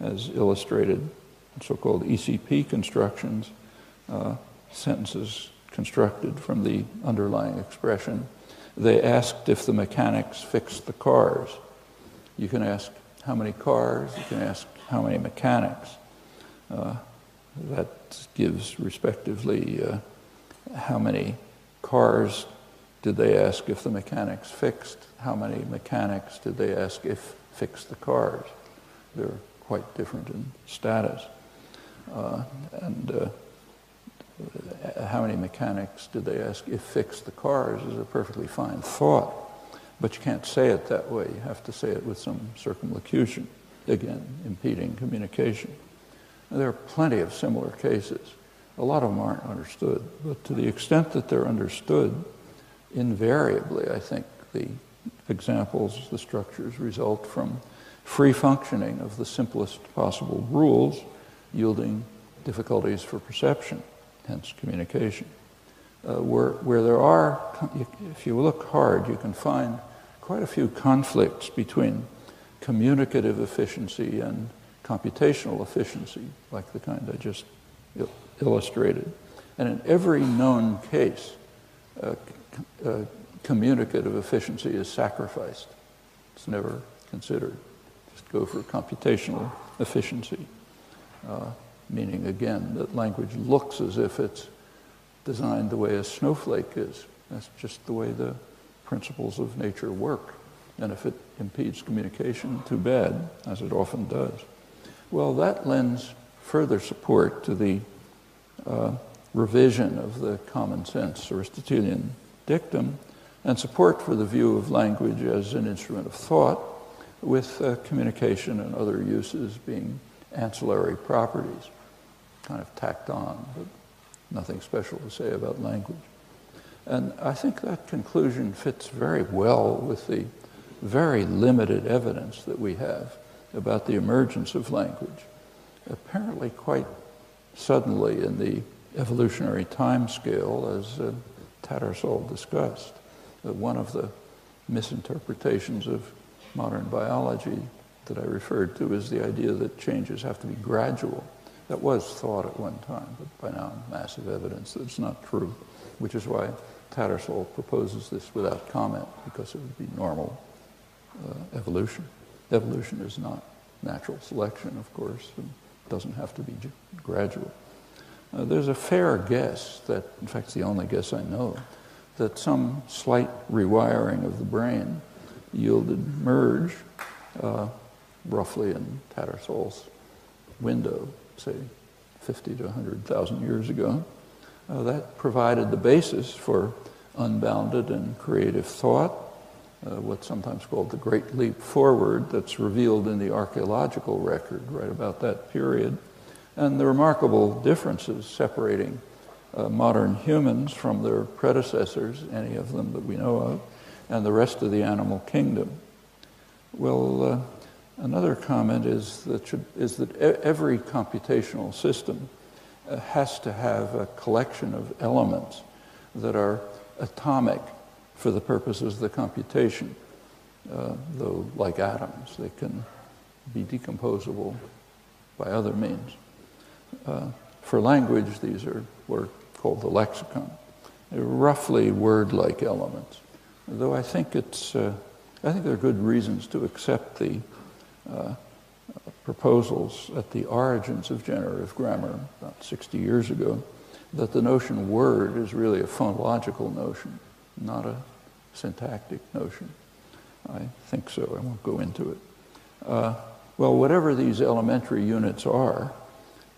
Speaker 1: as illustrated in so called ECP constructions, uh, sentences constructed from the underlying expression. They asked if the mechanics fixed the cars. You can ask how many cars, you can ask how many mechanics. Uh, that gives respectively uh, how many cars did they ask if the mechanics fixed, how many mechanics did they ask if fixed the cars. They're quite different in status. Uh, and uh, how many mechanics did they ask if fixed the cars is a perfectly fine thought. But you can't say it that way. You have to say it with some circumlocution, again, impeding communication. There are plenty of similar cases. A lot of them aren't understood, but to the extent that they're understood, invariably, I think the examples, the structures result from free functioning of the simplest possible rules, yielding difficulties for perception, hence communication. Uh, where, where there are, if you look hard, you can find quite a few conflicts between communicative efficiency and computational efficiency, like the kind I just il- illustrated. And in every known case, uh, uh, communicative efficiency is sacrificed. It's never considered. Just go for computational efficiency, uh, meaning again that language looks as if it's designed the way a snowflake is. That's just the way the principles of nature work. And if it impedes communication, too bad, as it often does. Well, that lends further support to the uh, revision of the common sense Aristotelian dictum and support for the view of language as an instrument of thought, with uh, communication and other uses being ancillary properties, kind of tacked on, but nothing special to say about language. And I think that conclusion fits very well with the very limited evidence that we have about the emergence of language. Apparently, quite suddenly in the evolutionary time scale, as uh, Tattersall discussed. Uh, one of the misinterpretations of modern biology that I referred to is the idea that changes have to be gradual. That was thought at one time, but by now massive evidence that it's not true, which is why Tattersall proposes this without comment, because it would be normal uh, evolution. Evolution is not natural selection, of course, and doesn't have to be gradual. Uh, there's a fair guess that, in fact, it's the only guess I know, that some slight rewiring of the brain yielded merge, uh, roughly in Tattersall's window, say 50 to 100,000 years ago. Uh, that provided the basis for unbounded and creative thought, uh, what's sometimes called the Great Leap Forward, that's revealed in the archaeological record right about that period and the remarkable differences separating uh, modern humans from their predecessors, any of them that we know of, and the rest of the animal kingdom. Well, uh, another comment is that, should, is that every computational system has to have a collection of elements that are atomic for the purposes of the computation, uh, though like atoms, they can be decomposable by other means. Uh, for language, these are what are called the lexicon. They're roughly word-like elements. Though I think it's, uh, I think there are good reasons to accept the uh, proposals at the origins of generative grammar about 60 years ago that the notion word is really a phonological notion, not a syntactic notion. I think so. I won't go into it. Uh, well, whatever these elementary units are,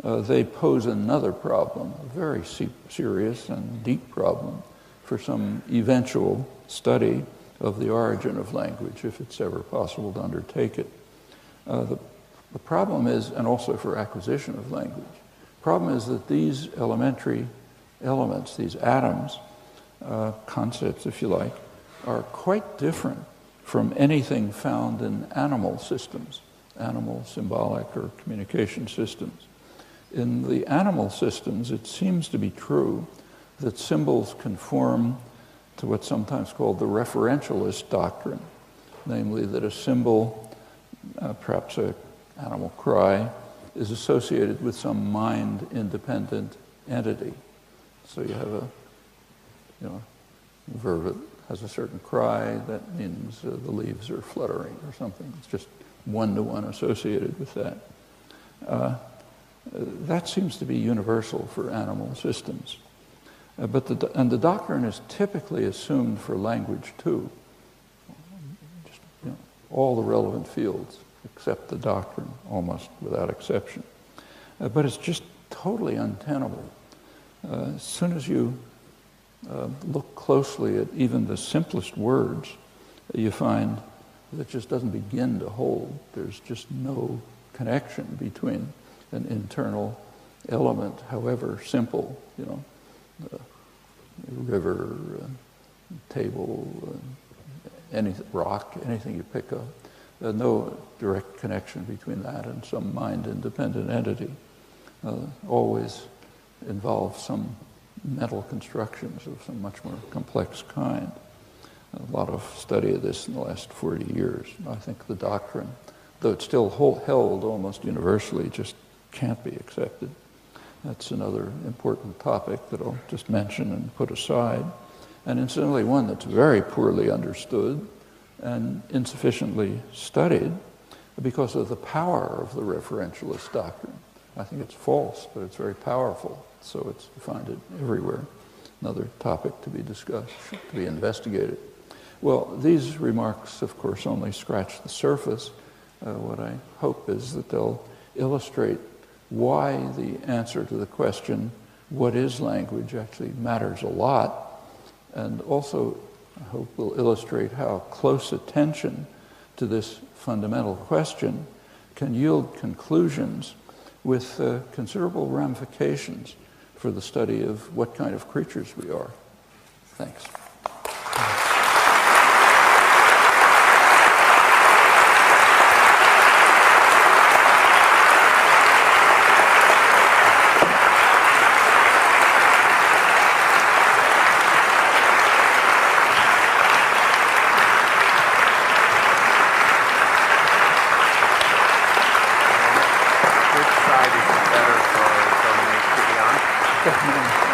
Speaker 1: uh, they pose another problem, a very serious and deep problem for some eventual study of the origin of language, if it's ever possible to undertake it. Uh, the, the problem is, and also for acquisition of language, problem is that these elementary elements, these atoms, uh, concepts, if you like, are quite different from anything found in animal systems, animal symbolic or communication systems. In the animal systems, it seems to be true that symbols conform to what's sometimes called the referentialist doctrine, namely that a symbol, uh, perhaps an animal cry, is associated with some mind-independent entity. So you have a, you know, vervet has a certain cry, that means uh, the leaves are fluttering or something. It's just one-to-one associated with that. Uh, that seems to be universal for animal systems. Uh, but the, and the doctrine is typically assumed for language too. Just, you know, all the relevant fields accept the doctrine almost without exception. Uh, but it's just totally untenable. Uh, as soon as you uh, look closely at even the simplest words, you find that just doesn't begin to hold. There's just no connection between an internal element, however simple, you know, uh, river, uh, table, uh, any rock, anything you pick up. Uh, no direct connection between that and some mind-independent entity. Uh, always involves some mental constructions of some much more complex kind. A lot of study of this in the last 40 years. I think the doctrine, though it's still held almost universally, just can't be accepted. That's another important topic that I'll just mention and put aside. And incidentally, one that's very poorly understood and insufficiently studied because of the power of the referentialist doctrine. I think it's false, but it's very powerful, so it's, you find it everywhere. Another topic to be discussed, to be investigated. Well, these remarks, of course, only scratch the surface. Uh, what I hope is that they'll illustrate why the answer to the question, what is language, actually matters a lot. And also, I hope will illustrate how close attention to this fundamental question can yield conclusions with uh, considerable ramifications for the study of what kind of creatures we are. Thanks.
Speaker 2: Which side is better for Dominic to be on?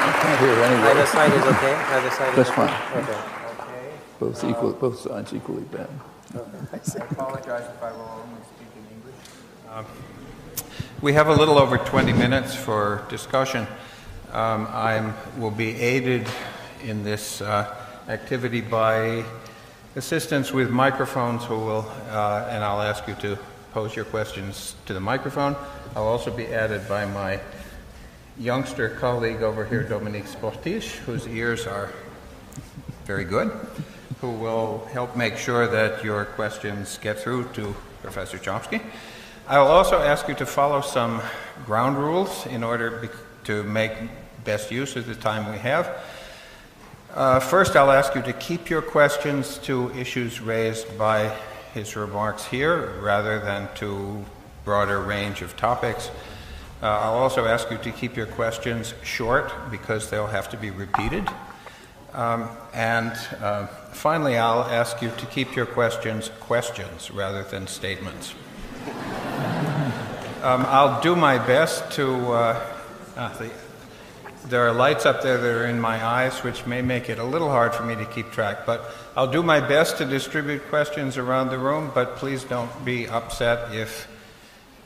Speaker 1: I can't hear anyway.
Speaker 3: Either side is okay? Either side is
Speaker 1: That's
Speaker 3: okay?
Speaker 1: fine.
Speaker 3: Okay.
Speaker 1: Both equal, both sides equally bad.
Speaker 2: I apologize if I will only speak in English.
Speaker 4: We have a little over 20 minutes for discussion. Um, I will be aided in this uh, activity by assistants with microphones who will, uh, and I'll ask you to pose your questions to the microphone. I'll also be added by my youngster colleague over here, Dominique Sportiche, whose ears are very good, who will help make sure that your questions get through to Professor Chomsky. I will also ask you to follow some ground rules in order to make best use of the time we have. Uh, first, I'll ask you to keep your questions to issues raised by his remarks here rather than to broader range of topics. Uh, I'll also ask you to keep your questions short because they'll have to be repeated. Um, and uh, finally, I'll ask you to keep your questions questions rather than statements. Um, I'll do my best to. Uh, ah, the, there are lights up there that are in my eyes, which may make it a little hard for me to keep track. But I'll do my best to distribute questions around the room, but please don't be upset if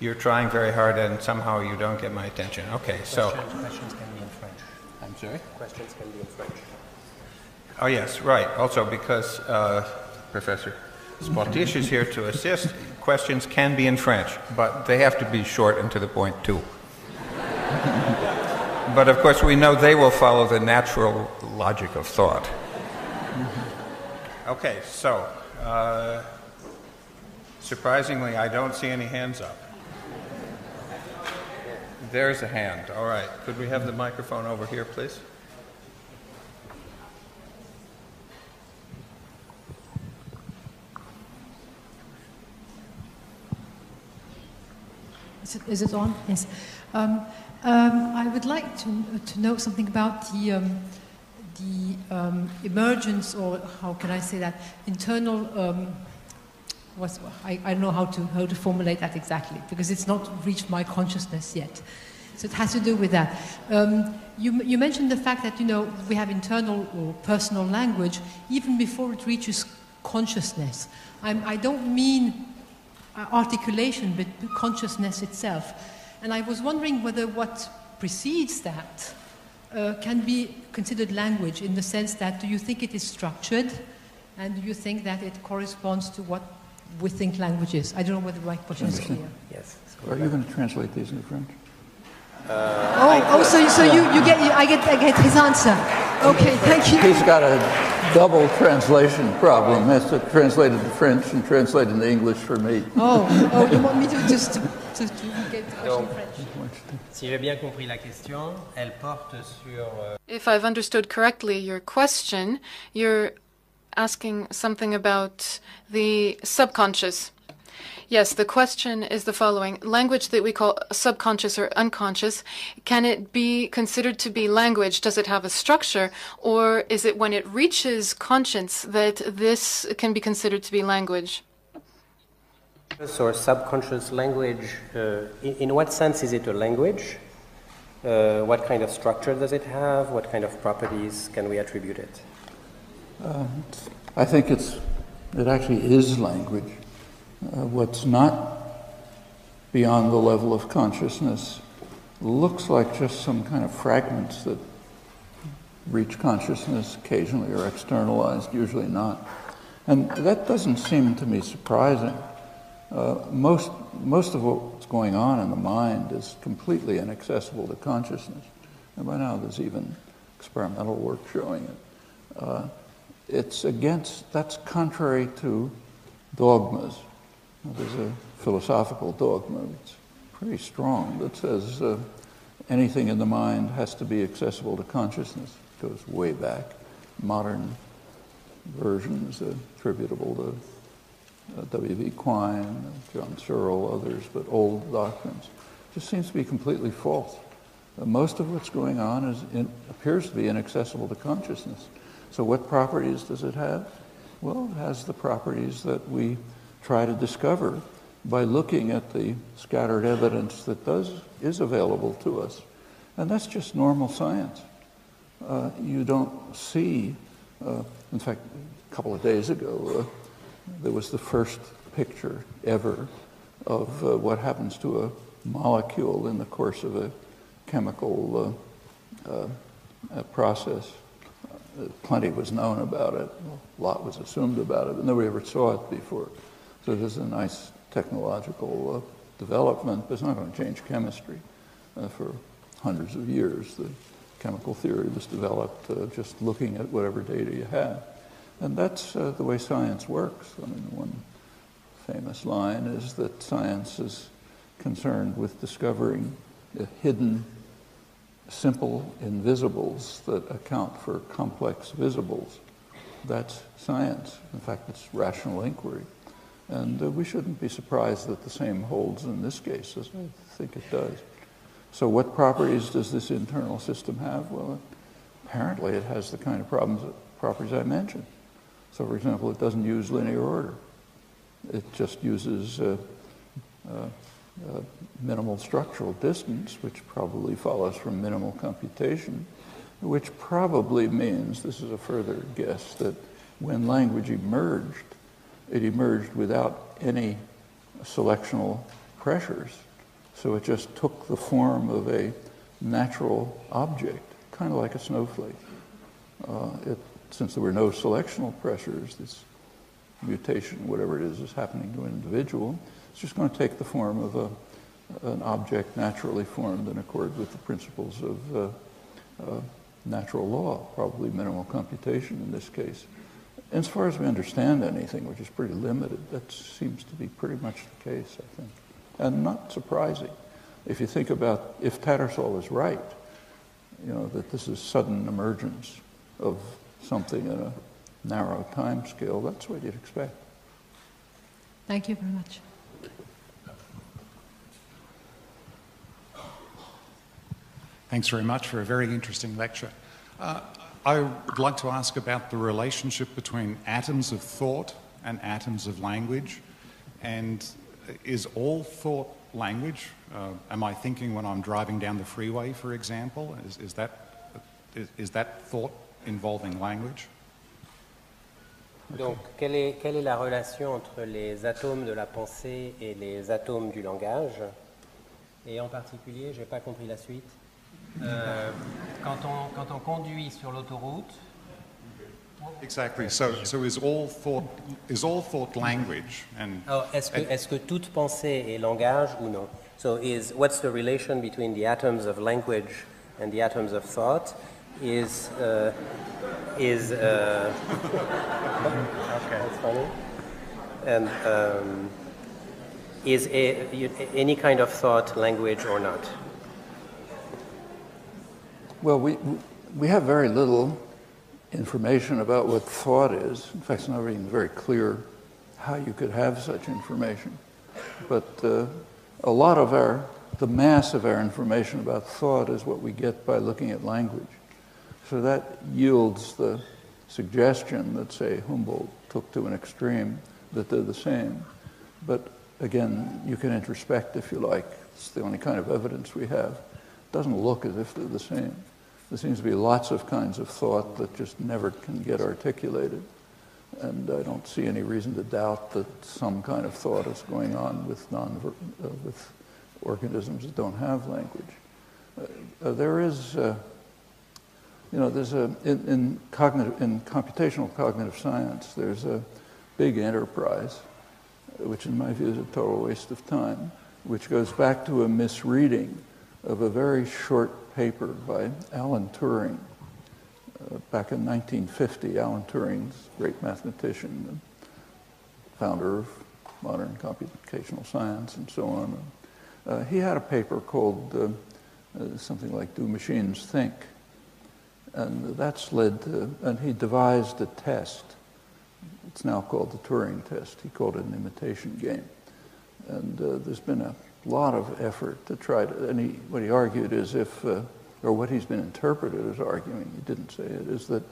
Speaker 4: you're trying very hard and somehow you don't get my attention. Okay, so.
Speaker 3: Questions, questions can be in French.
Speaker 4: I'm sorry?
Speaker 3: Questions can be in French.
Speaker 4: Oh, yes, right. Also, because uh, Professor Sportiche is here to assist, questions can be in French, but they have to be short and to the point, too. but of course, we know they will follow the natural logic of thought. Okay, so uh, surprisingly, I don't see any hands up. There's a hand. All right. Could we have the microphone over here, please?
Speaker 5: Is it, is it on? Yes. Um, um, I would like to, to know something about the, um, the um, emergence, or how can I say that, internal, I, I don't know how to, how to formulate that exactly, because it's not reached my consciousness yet. So it has to do with that. Um, you, you mentioned the fact that, you know, we have internal or personal language even before it reaches consciousness. I'm, I don't mean uh, articulation, but consciousness itself. And I was wondering whether what precedes that uh, can be considered language in the sense that do you think it is structured and do you think that it corresponds to what we think language is? I don't know whether my question is clear.
Speaker 3: Yes.
Speaker 1: Are you going to translate these into French?
Speaker 5: Oh, oh so, so you, you get, you, I, get, I get his answer. Okay, thank you.
Speaker 1: He's got a double translation problem. He has to translate it to French and translate it into English for me.
Speaker 5: Oh, oh, you want me to just to, to, to get the question in French?
Speaker 3: Si j'ai bien compris la question, elle porte sur euh,
Speaker 6: If I've understood correctly your question, you're asking something about the subconscious. Yes, the question is the following. Language that we call subconscious or unconscious, can it be considered to be language? Does it have a structure? Or is it when it reaches conscience that this can be considered to be language?
Speaker 3: or subconscious language. Uh, in, in what sense is it a language? Uh, what kind of structure does it have? What kind of properties can we attribute it?
Speaker 1: I think it's, it actually is language. Uh, what's not beyond the level of consciousness looks like just some kind of fragments that reach consciousness occasionally or externalized, usually not. And that doesn't seem to me surprising. Uh, most, most of what's going on in the mind is completely inaccessible to consciousness. And by now there's even experimental work showing it. Uh, it's against, that's contrary to dogmas. There's a philosophical dogma that's pretty strong that says uh, anything in the mind has to be accessible to consciousness. It goes way back. Modern versions attributable to uh, W.V. Quine, John Searle, others, but old doctrines. Just seems to be completely false. Uh, most of what's going on is in, appears to be inaccessible to consciousness. So, what properties does it have? Well, it has the properties that we try to discover by looking at the scattered evidence that does is available to us, and that's just normal science. Uh, you don't see. Uh, in fact, a couple of days ago, uh, there was the first picture ever of uh, what happens to a molecule in the course of a chemical uh, uh, process. Plenty was known about it. A lot was assumed about it, but nobody ever saw it before. So this is a nice technological uh, development, but it's not going to change chemistry uh, for hundreds of years. The chemical theory was developed uh, just looking at whatever data you had. And that's uh, the way science works. I mean, one famous line is that science is concerned with discovering hidden, simple invisibles that account for complex visibles. That's science. In fact, it's rational inquiry. And uh, we shouldn't be surprised that the same holds in this case, as I think it does. So, what properties does this internal system have? Well, apparently it has the kind of problems, properties I mentioned. So, for example, it doesn't use linear order. It just uses uh, uh, uh, minimal structural distance, which probably follows from minimal computation, which probably means, this is a further guess, that when language emerged, it emerged without any selectional pressures. So it just took the form of a natural object, kind of like a snowflake. Uh, it, since there were no selectional pressures, this mutation, whatever it is, is happening to an individual, it's just going to take the form of a, an object naturally formed in accord with the principles of uh, uh, natural law, probably minimal computation in this case. And As far as we understand anything, which is pretty limited, that seems to be pretty much the case, I think. And not surprising. If you think about if Tattersall is right, you know, that this is sudden emergence of something in a narrow time scale, that's what you'd expect.
Speaker 5: Thank you very much.
Speaker 7: Thanks very much for a very interesting lecture. Uh, I would like to ask about the relationship between atoms of thought and atoms of language. And is all thought language? Uh, am I thinking when I'm driving down the freeway, for example? Is, is, that, is, is that thought involving language?
Speaker 3: Donc, quelle est, quelle est la relation entre les atomes de la pensée et les atomes du langage Et en particulier, je n'ai pas compris la suite. Euh, quand, on, quand on conduit sur l'autoroute.
Speaker 7: Exactly. So, so is all thought is all thought language and.
Speaker 3: Oh, est-ce que est-ce que toute pensée est langage ou non? So is what's the relation between the atoms of language and the atoms of thought? Is uh, is uh, okay. That's funny. And um, is a, any kind of thought language or not?
Speaker 1: Well, we, we have very little information about what thought is. In fact, it's not even very clear how you could have such information. But uh, a lot of our, the mass of our information about thought is what we get by looking at language. So that yields the suggestion that, say, Humboldt took to an extreme, that they're the same. But again, you can introspect if you like. It's the only kind of evidence we have. It doesn't look as if they're the same. There seems to be lots of kinds of thought that just never can get articulated. And I don't see any reason to doubt that some kind of thought is going on with, non, uh, with organisms that don't have language. Uh, uh, there is, uh, you know, there's a, in, in, cognitive, in computational cognitive science, there's a big enterprise, which in my view is a total waste of time, which goes back to a misreading of a very short paper by Alan Turing. Uh, back in 1950, Alan Turing's great mathematician, and founder of modern computational science and so on. Uh, he had a paper called uh, uh, something like Do Machines Think? And that's led to, and he devised a test. It's now called the Turing test. He called it an imitation game. And uh, there's been a lot of effort to try to, and he, what he argued is if, uh, or what he's been interpreted as arguing, he didn't say it, is that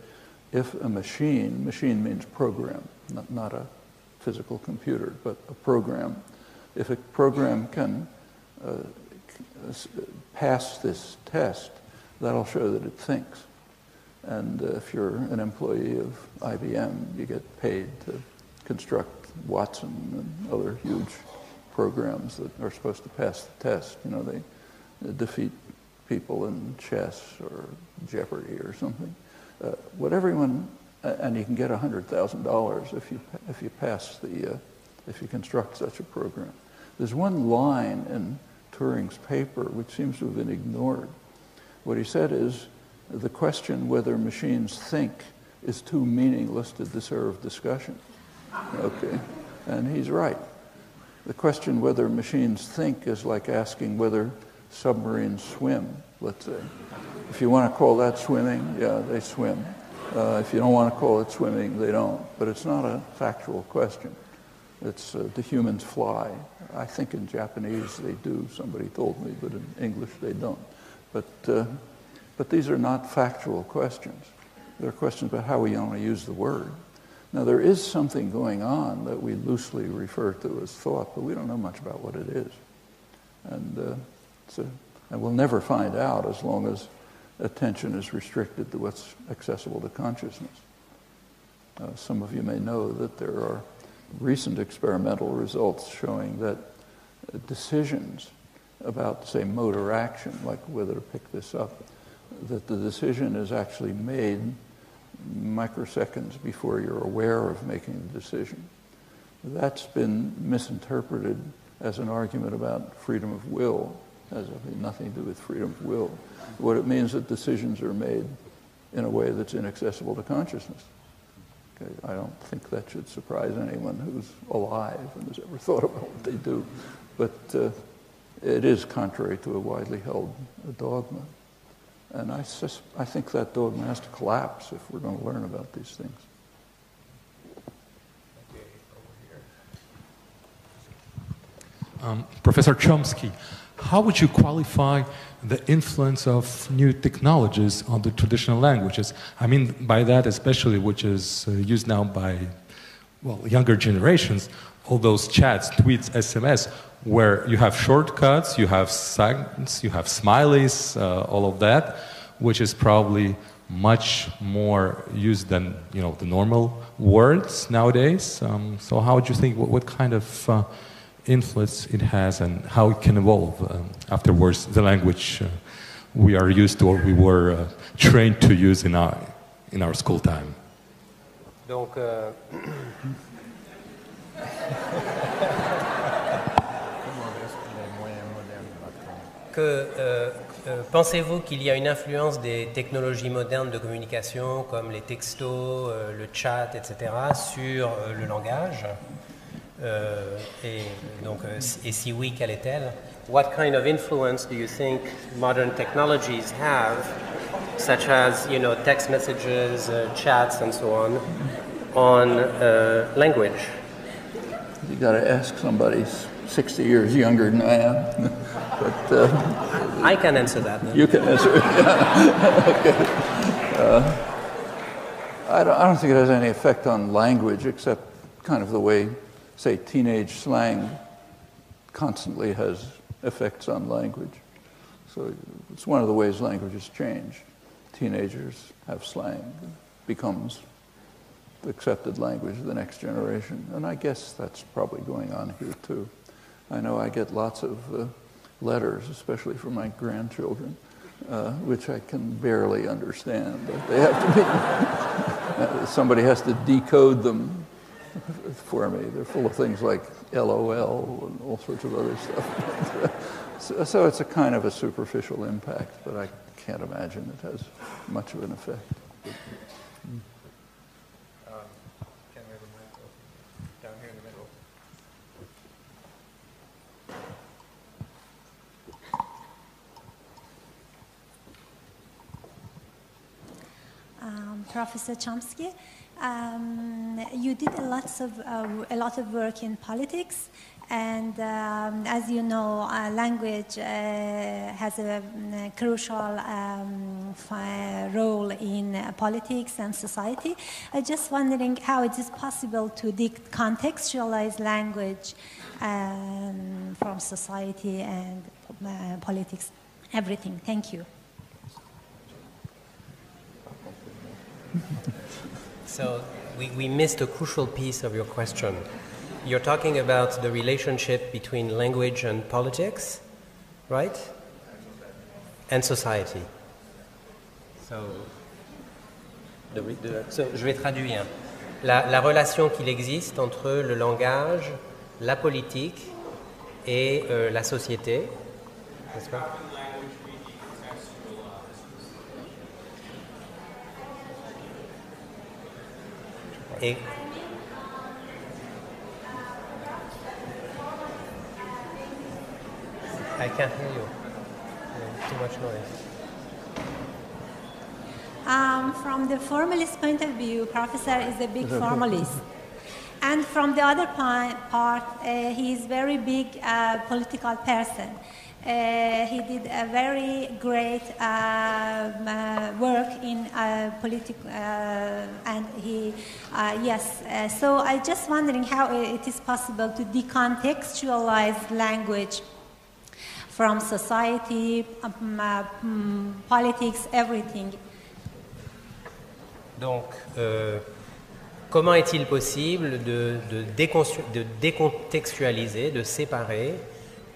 Speaker 1: if a machine, machine means program, not, not a physical computer, but a program, if a program can uh, pass this test, that'll show that it thinks. And uh, if you're an employee of IBM, you get paid to construct Watson and other huge programs that are supposed to pass the test. You know, they defeat people in chess or Jeopardy or something. Uh, what everyone, and you can get $100,000 if you, if you pass the, uh, if you construct such a program. There's one line in Turing's paper which seems to have been ignored. What he said is, the question whether machines think is too meaningless to deserve discussion. Okay, and he's right. The question whether machines think is like asking whether submarines swim, let's say. If you want to call that swimming, yeah, they swim. Uh, if you don't want to call it swimming, they don't. But it's not a factual question. It's uh, do humans fly? I think in Japanese they do, somebody told me, but in English they don't. But, uh, but these are not factual questions. They're questions about how we only use the word. Now, there is something going on that we loosely refer to as thought, but we don't know much about what it is. And, uh, a, and we'll never find out as long as attention is restricted to what's accessible to consciousness. Uh, some of you may know that there are recent experimental results showing that decisions about, say, motor action, like whether to pick this up, that the decision is actually made microseconds before you're aware of making the decision. That's been misinterpreted as an argument about freedom of will, has nothing to do with freedom of will. What it means is that decisions are made in a way that's inaccessible to consciousness. Okay, I don't think that should surprise anyone who's alive and has ever thought about what they do. But uh, it is contrary to a widely held dogma. And I, sus- I think that dogma has to collapse if we're going to learn about these things.
Speaker 8: Um, Professor Chomsky, how would you qualify the influence of new technologies on the traditional languages? I mean by that especially which is uh, used now by well, younger generations, all those chats, tweets, SMS, where you have shortcuts, you have signs, you have smileys, uh, all of that, which is probably much more used than you know the normal words nowadays. Um, so, how would you think? What, what kind of uh, influence it has and how it can evolve um, afterwards the language uh, we are used to or we were uh, trained to use in our, in our school time.
Speaker 3: Donc, que euh, euh, pensez-vous qu'il y a une influence des technologies modernes de communication comme les textos, euh, le chat, etc., sur euh, le langage? Euh, et, donc, euh, et si oui, quelle est-elle? What kind of influence do you think modern technologies have, such as you know text messages, uh, chats, and so on, on uh, language?
Speaker 1: You got to ask somebody 60 years younger than I am. but uh,
Speaker 3: I can answer that. Then.
Speaker 1: You can answer it. okay. Uh, I don't, I don't think it has any effect on language except kind of the way say, teenage slang constantly has effects on language. So it's one of the ways languages change. Teenagers have slang, becomes the accepted language of the next generation. And I guess that's probably going on here too. I know I get lots of uh, letters, especially from my grandchildren, uh, which I can barely understand. They have to be, somebody has to decode them for me. They're full of things like LOL and all sorts of other stuff. so, so, it's a kind of a superficial impact, but I can't imagine it has much of an effect.
Speaker 9: Professor Chomsky. Um, you did a lot of uh, a lot of work in politics, and um, as you know, uh, language uh, has a, mm, crucial um, role in uh, politics and society. I'm just wondering how it is possible to decontextualize language um, from society and uh, politics, everything. Thank you.
Speaker 3: So we, we missed a crucial piece of your question. You're talking about the relationship between language and politics, right? And society. So, the the- so, je vais traduire. La, la relation qu'il existe entre le langage, la politique et euh, la société, n'est-ce pas? Et I can't hear you. There's too much noise.
Speaker 9: Um, from the formalist point of view, Professor is a big formalist. And from the other part, uh, he is very big uh, political person. Uh, he did a very great um, uh, work in uh, political, uh, and uh, yes. Uh, so I just wondering how it is possible to decontextualize language from society, um, mm, politics, everything.
Speaker 3: Donc, euh, comment est-il possible de, de de décontextualiser, de séparer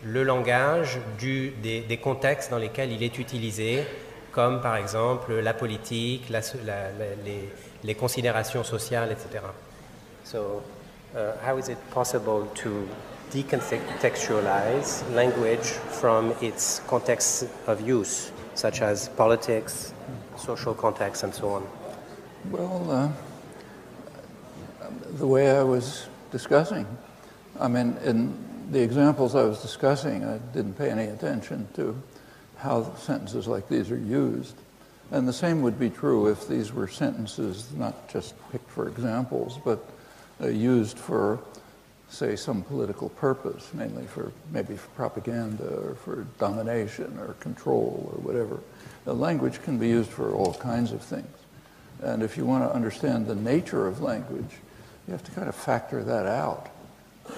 Speaker 3: le langage du- des, des contextes dans lesquels il est utilisé, comme par exemple la politique, la so- la- la- les, les considérations sociales, etc. So, uh, how is it possible to decontextualize language from its context of use, such as politics, social context, and so on?
Speaker 1: Well, uh, the way I was discussing, I mean, in the examples I was discussing, I didn't pay any attention to how sentences like these are used. And the same would be true if these were sentences not just picked for examples, but uh, used for, say, some political purpose, mainly for maybe for propaganda or for domination or control or whatever. Language can be used for all kinds of things. And if you want to understand the nature of language, you have to kind of factor that out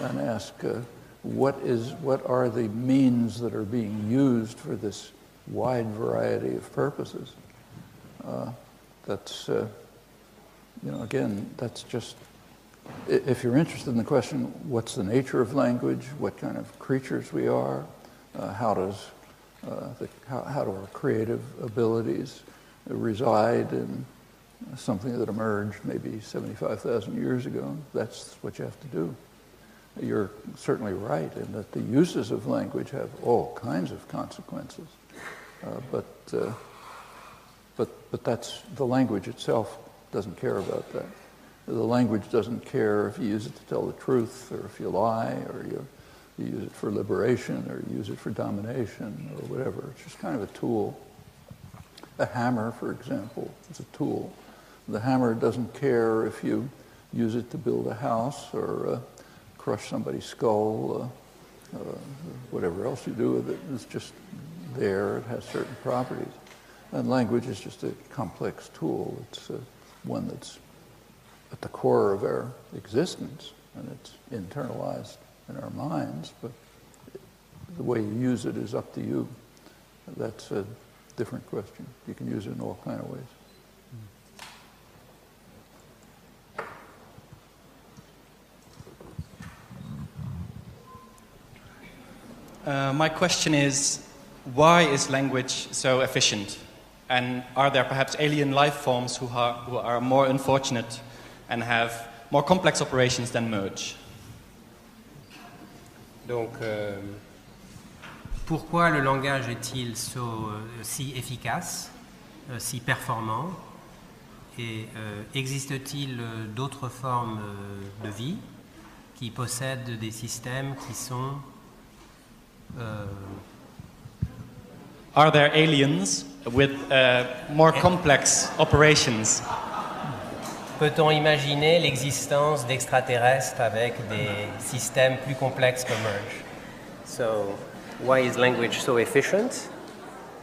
Speaker 1: and ask uh, what, is, what are the means that are being used for this wide variety of purposes. Uh, that's, uh, you know, again, that's just, if you're interested in the question, what's the nature of language, what kind of creatures we are, uh, how does, uh, the, how, how do our creative abilities reside in something that emerged maybe 75,000 years ago, that's what you have to do. You're certainly right in that the uses of language have all kinds of consequences. Uh, but, uh, but, but that's, the language itself doesn't care about that. The language doesn't care if you use it to tell the truth or if you lie or you, you use it for liberation or you use it for domination or whatever. It's just kind of a tool. A hammer, for example, is a tool. The hammer doesn't care if you use it to build a house or uh, crush somebody's skull, uh, uh, whatever else you do with it. It's just there. It has certain properties. And language is just a complex tool. It's uh, one that's at the core of our existence, and it's internalized in our minds, but the way you use it is up to you. That's a different question. You can use it in all kind of ways.
Speaker 10: Uh, my question is why is language so efficient? And are there perhaps alien life forms who are, who are more unfortunate and have more complex operations than merge?
Speaker 3: Donc, euh, pourquoi le langage est-il so- euh, si efficace, euh, si performant? Et euh, existe-t-il d'autres formes de vie qui possèdent des systèmes qui sont euh,
Speaker 10: Are there aliens with uh, more complex operations
Speaker 3: peut-on imaginer l'existence d'extraterrestres avec des systèmes plus complexes que Merge? So, why is language so efficient?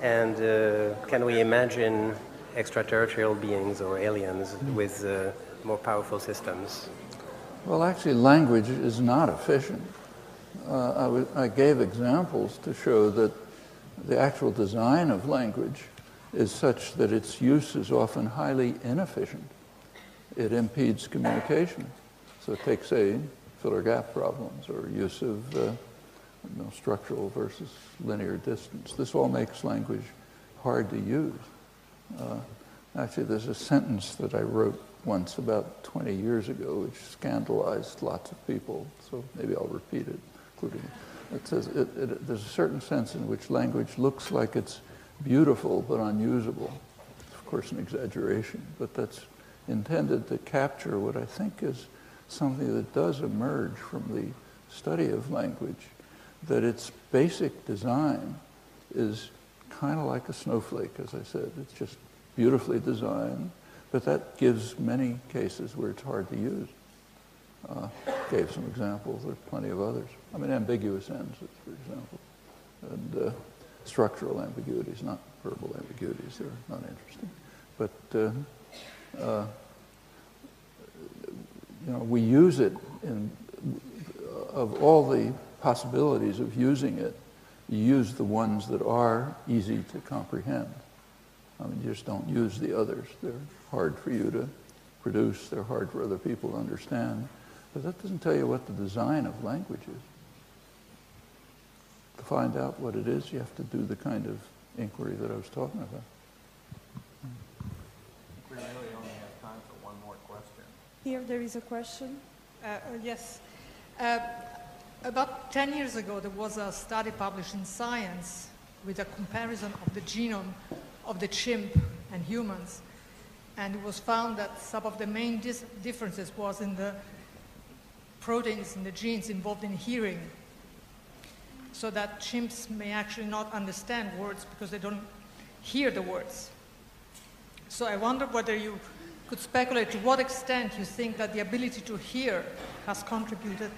Speaker 3: And uh, can we imagine extraterrestrial beings or aliens with uh, more powerful systems?
Speaker 1: Well, actually, language is not efficient. Uh, I, gave examples to show that the actual design of language is such that its use is often highly inefficient. It impedes communication. So take, say, filler gap problems or use of uh, you know, structural versus linear distance. This all makes language hard to use. Uh, actually, there's a sentence that I wrote once about 20 years ago which scandalized lots of people, so maybe I'll repeat it, including it says it, it, there's a certain sense in which language looks like it's beautiful but unusable. It's of course an exaggeration, but that's intended to capture what I think is something that does emerge from the study of language, that its basic design is kind of like a snowflake, as I said. It's just beautifully designed, but that gives many cases where it's hard to use. Uh, gave some examples. There's plenty of others. I mean, ambiguous ends, for example, and uh, structural ambiguities, not verbal ambiguities. They're not interesting. But uh, uh you know, we use it in of all the possibilities of using it. You use the ones that are easy to comprehend. I mean, you just don't use the others. They're hard for you to produce. They're hard for other people to understand. But that doesn't tell you what the design of language is. To find out what it is, you have to do the kind of inquiry that I was talking about.
Speaker 2: We really only have time for one more question.
Speaker 11: Here there is a question.
Speaker 12: Uh, uh, yes. Uh, about 10 years ago, there was a study published in Science with a comparison of the genome of the chimp and humans. And it was found that some of the main differences was in the proteins in the genes involved in hearing, so that chimps may actually not understand words because they don't hear the words. So I wonder whether you could speculate to what extent you think that the ability to hear has contributed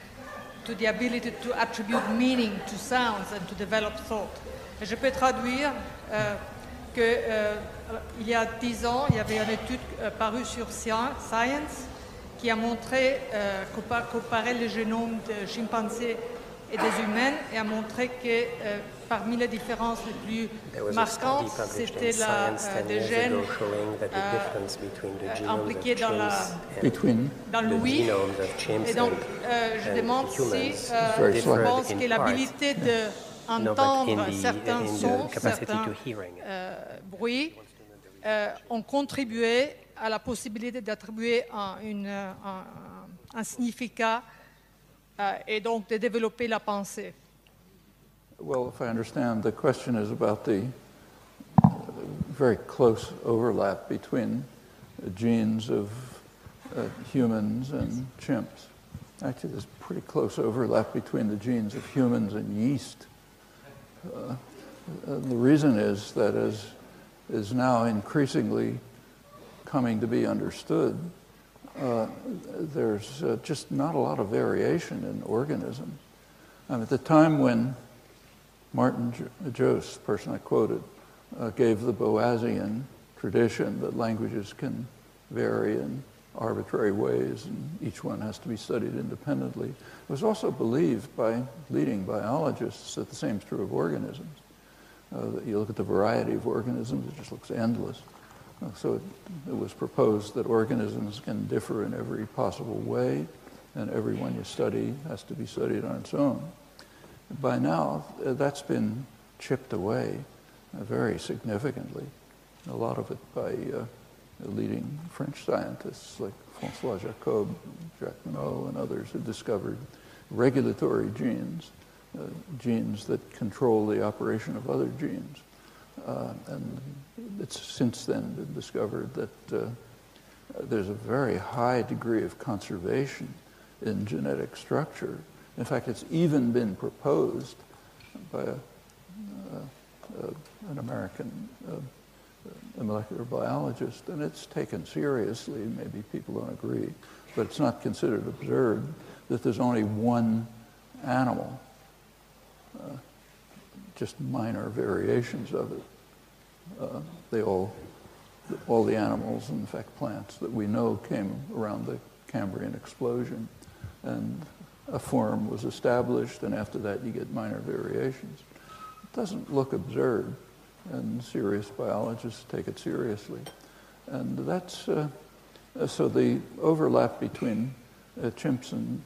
Speaker 12: to the ability to attribute meaning to sounds and to develop thought. Et je peux traduire euh, qu'il euh, y a dix ans, il y avait une étude euh, parue sur Science qui a montré, euh, comparé le génome de chimpanzés et des humains et a montré que euh, parmi les différences les plus marquantes, c'était la, euh, des gènes euh, impliqués dans, la, dans l'ouïe. Et donc, euh, je demande si euh, je pense que l'habilité d'entendre certains sons, certains bruits, ont contribué à la possibilité d'attribuer un, un, un, significat euh, et donc de développer la pensée.
Speaker 1: Well, if I understand, the question is about the very close overlap between genes of uh, humans and chimps. Actually, there's pretty close overlap between the genes of humans and yeast. Uh, the reason is that as is now increasingly coming to be understood, uh, there's uh, just not a lot of variation in organisms. at the time when Martin Joos, the person I quoted, uh, gave the Boasian tradition that languages can vary in arbitrary ways and each one has to be studied independently, it was also believed by leading biologists that the same is true of organisms. Uh, you look at the variety of organisms, it just looks endless. So it, it, was proposed that organisms can differ in every possible way, and every one you study has to be studied on its own. By now, uh, that's been chipped away uh, very significantly. A lot of it by uh, leading French scientists like Francois Jacob, Jacques Monod, and others who discovered regulatory genes, uh, genes that control the operation of other genes. Uh, and it's since then been discovered that uh, there's a very high degree of conservation in genetic structure. In fact, it's even been proposed by a, uh, uh an American uh, molecular biologist, and it's taken seriously. Maybe people don't agree, but it's not considered absurd that there's only one animal, uh, just minor variations of it. Uh, they all, all the animals, and in fact plants that we know came around the Cambrian explosion, and a form was established, and after that you get minor variations. It doesn't look absurd, and serious biologists take it seriously. And that's, uh, so the overlap between uh, chimps and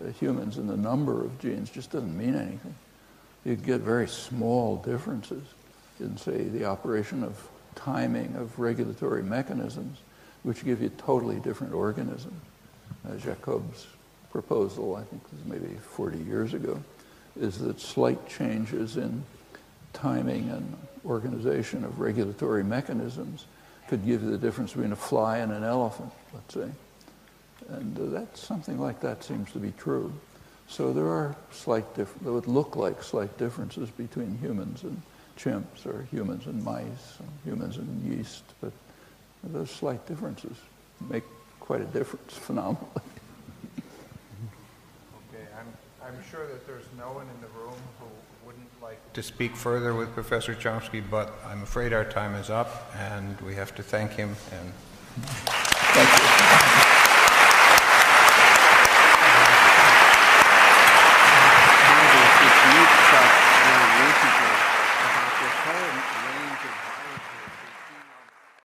Speaker 1: uh, humans in the number of genes just doesn't mean anything. You get very small differences in, say, the operation of timing of regulatory mechanisms, which give you totally different organisms. Uh, Jacob's proposal, I think was maybe 40 years ago, is that slight changes in timing and organization of regulatory mechanisms could give you the difference between a fly and an elephant, let's say. And uh, that something like that seems to be true. So there are slight differences, that would look like slight differences between humans and chimps or humans and mice, or humans and yeast, but those slight differences make quite a difference phenomenally.
Speaker 4: Okay, I'm, I'm sure that there's no one in the room who wouldn't like to speak further with Professor Chomsky, but I'm afraid our time is up, and we have to thank him and
Speaker 1: Thank you.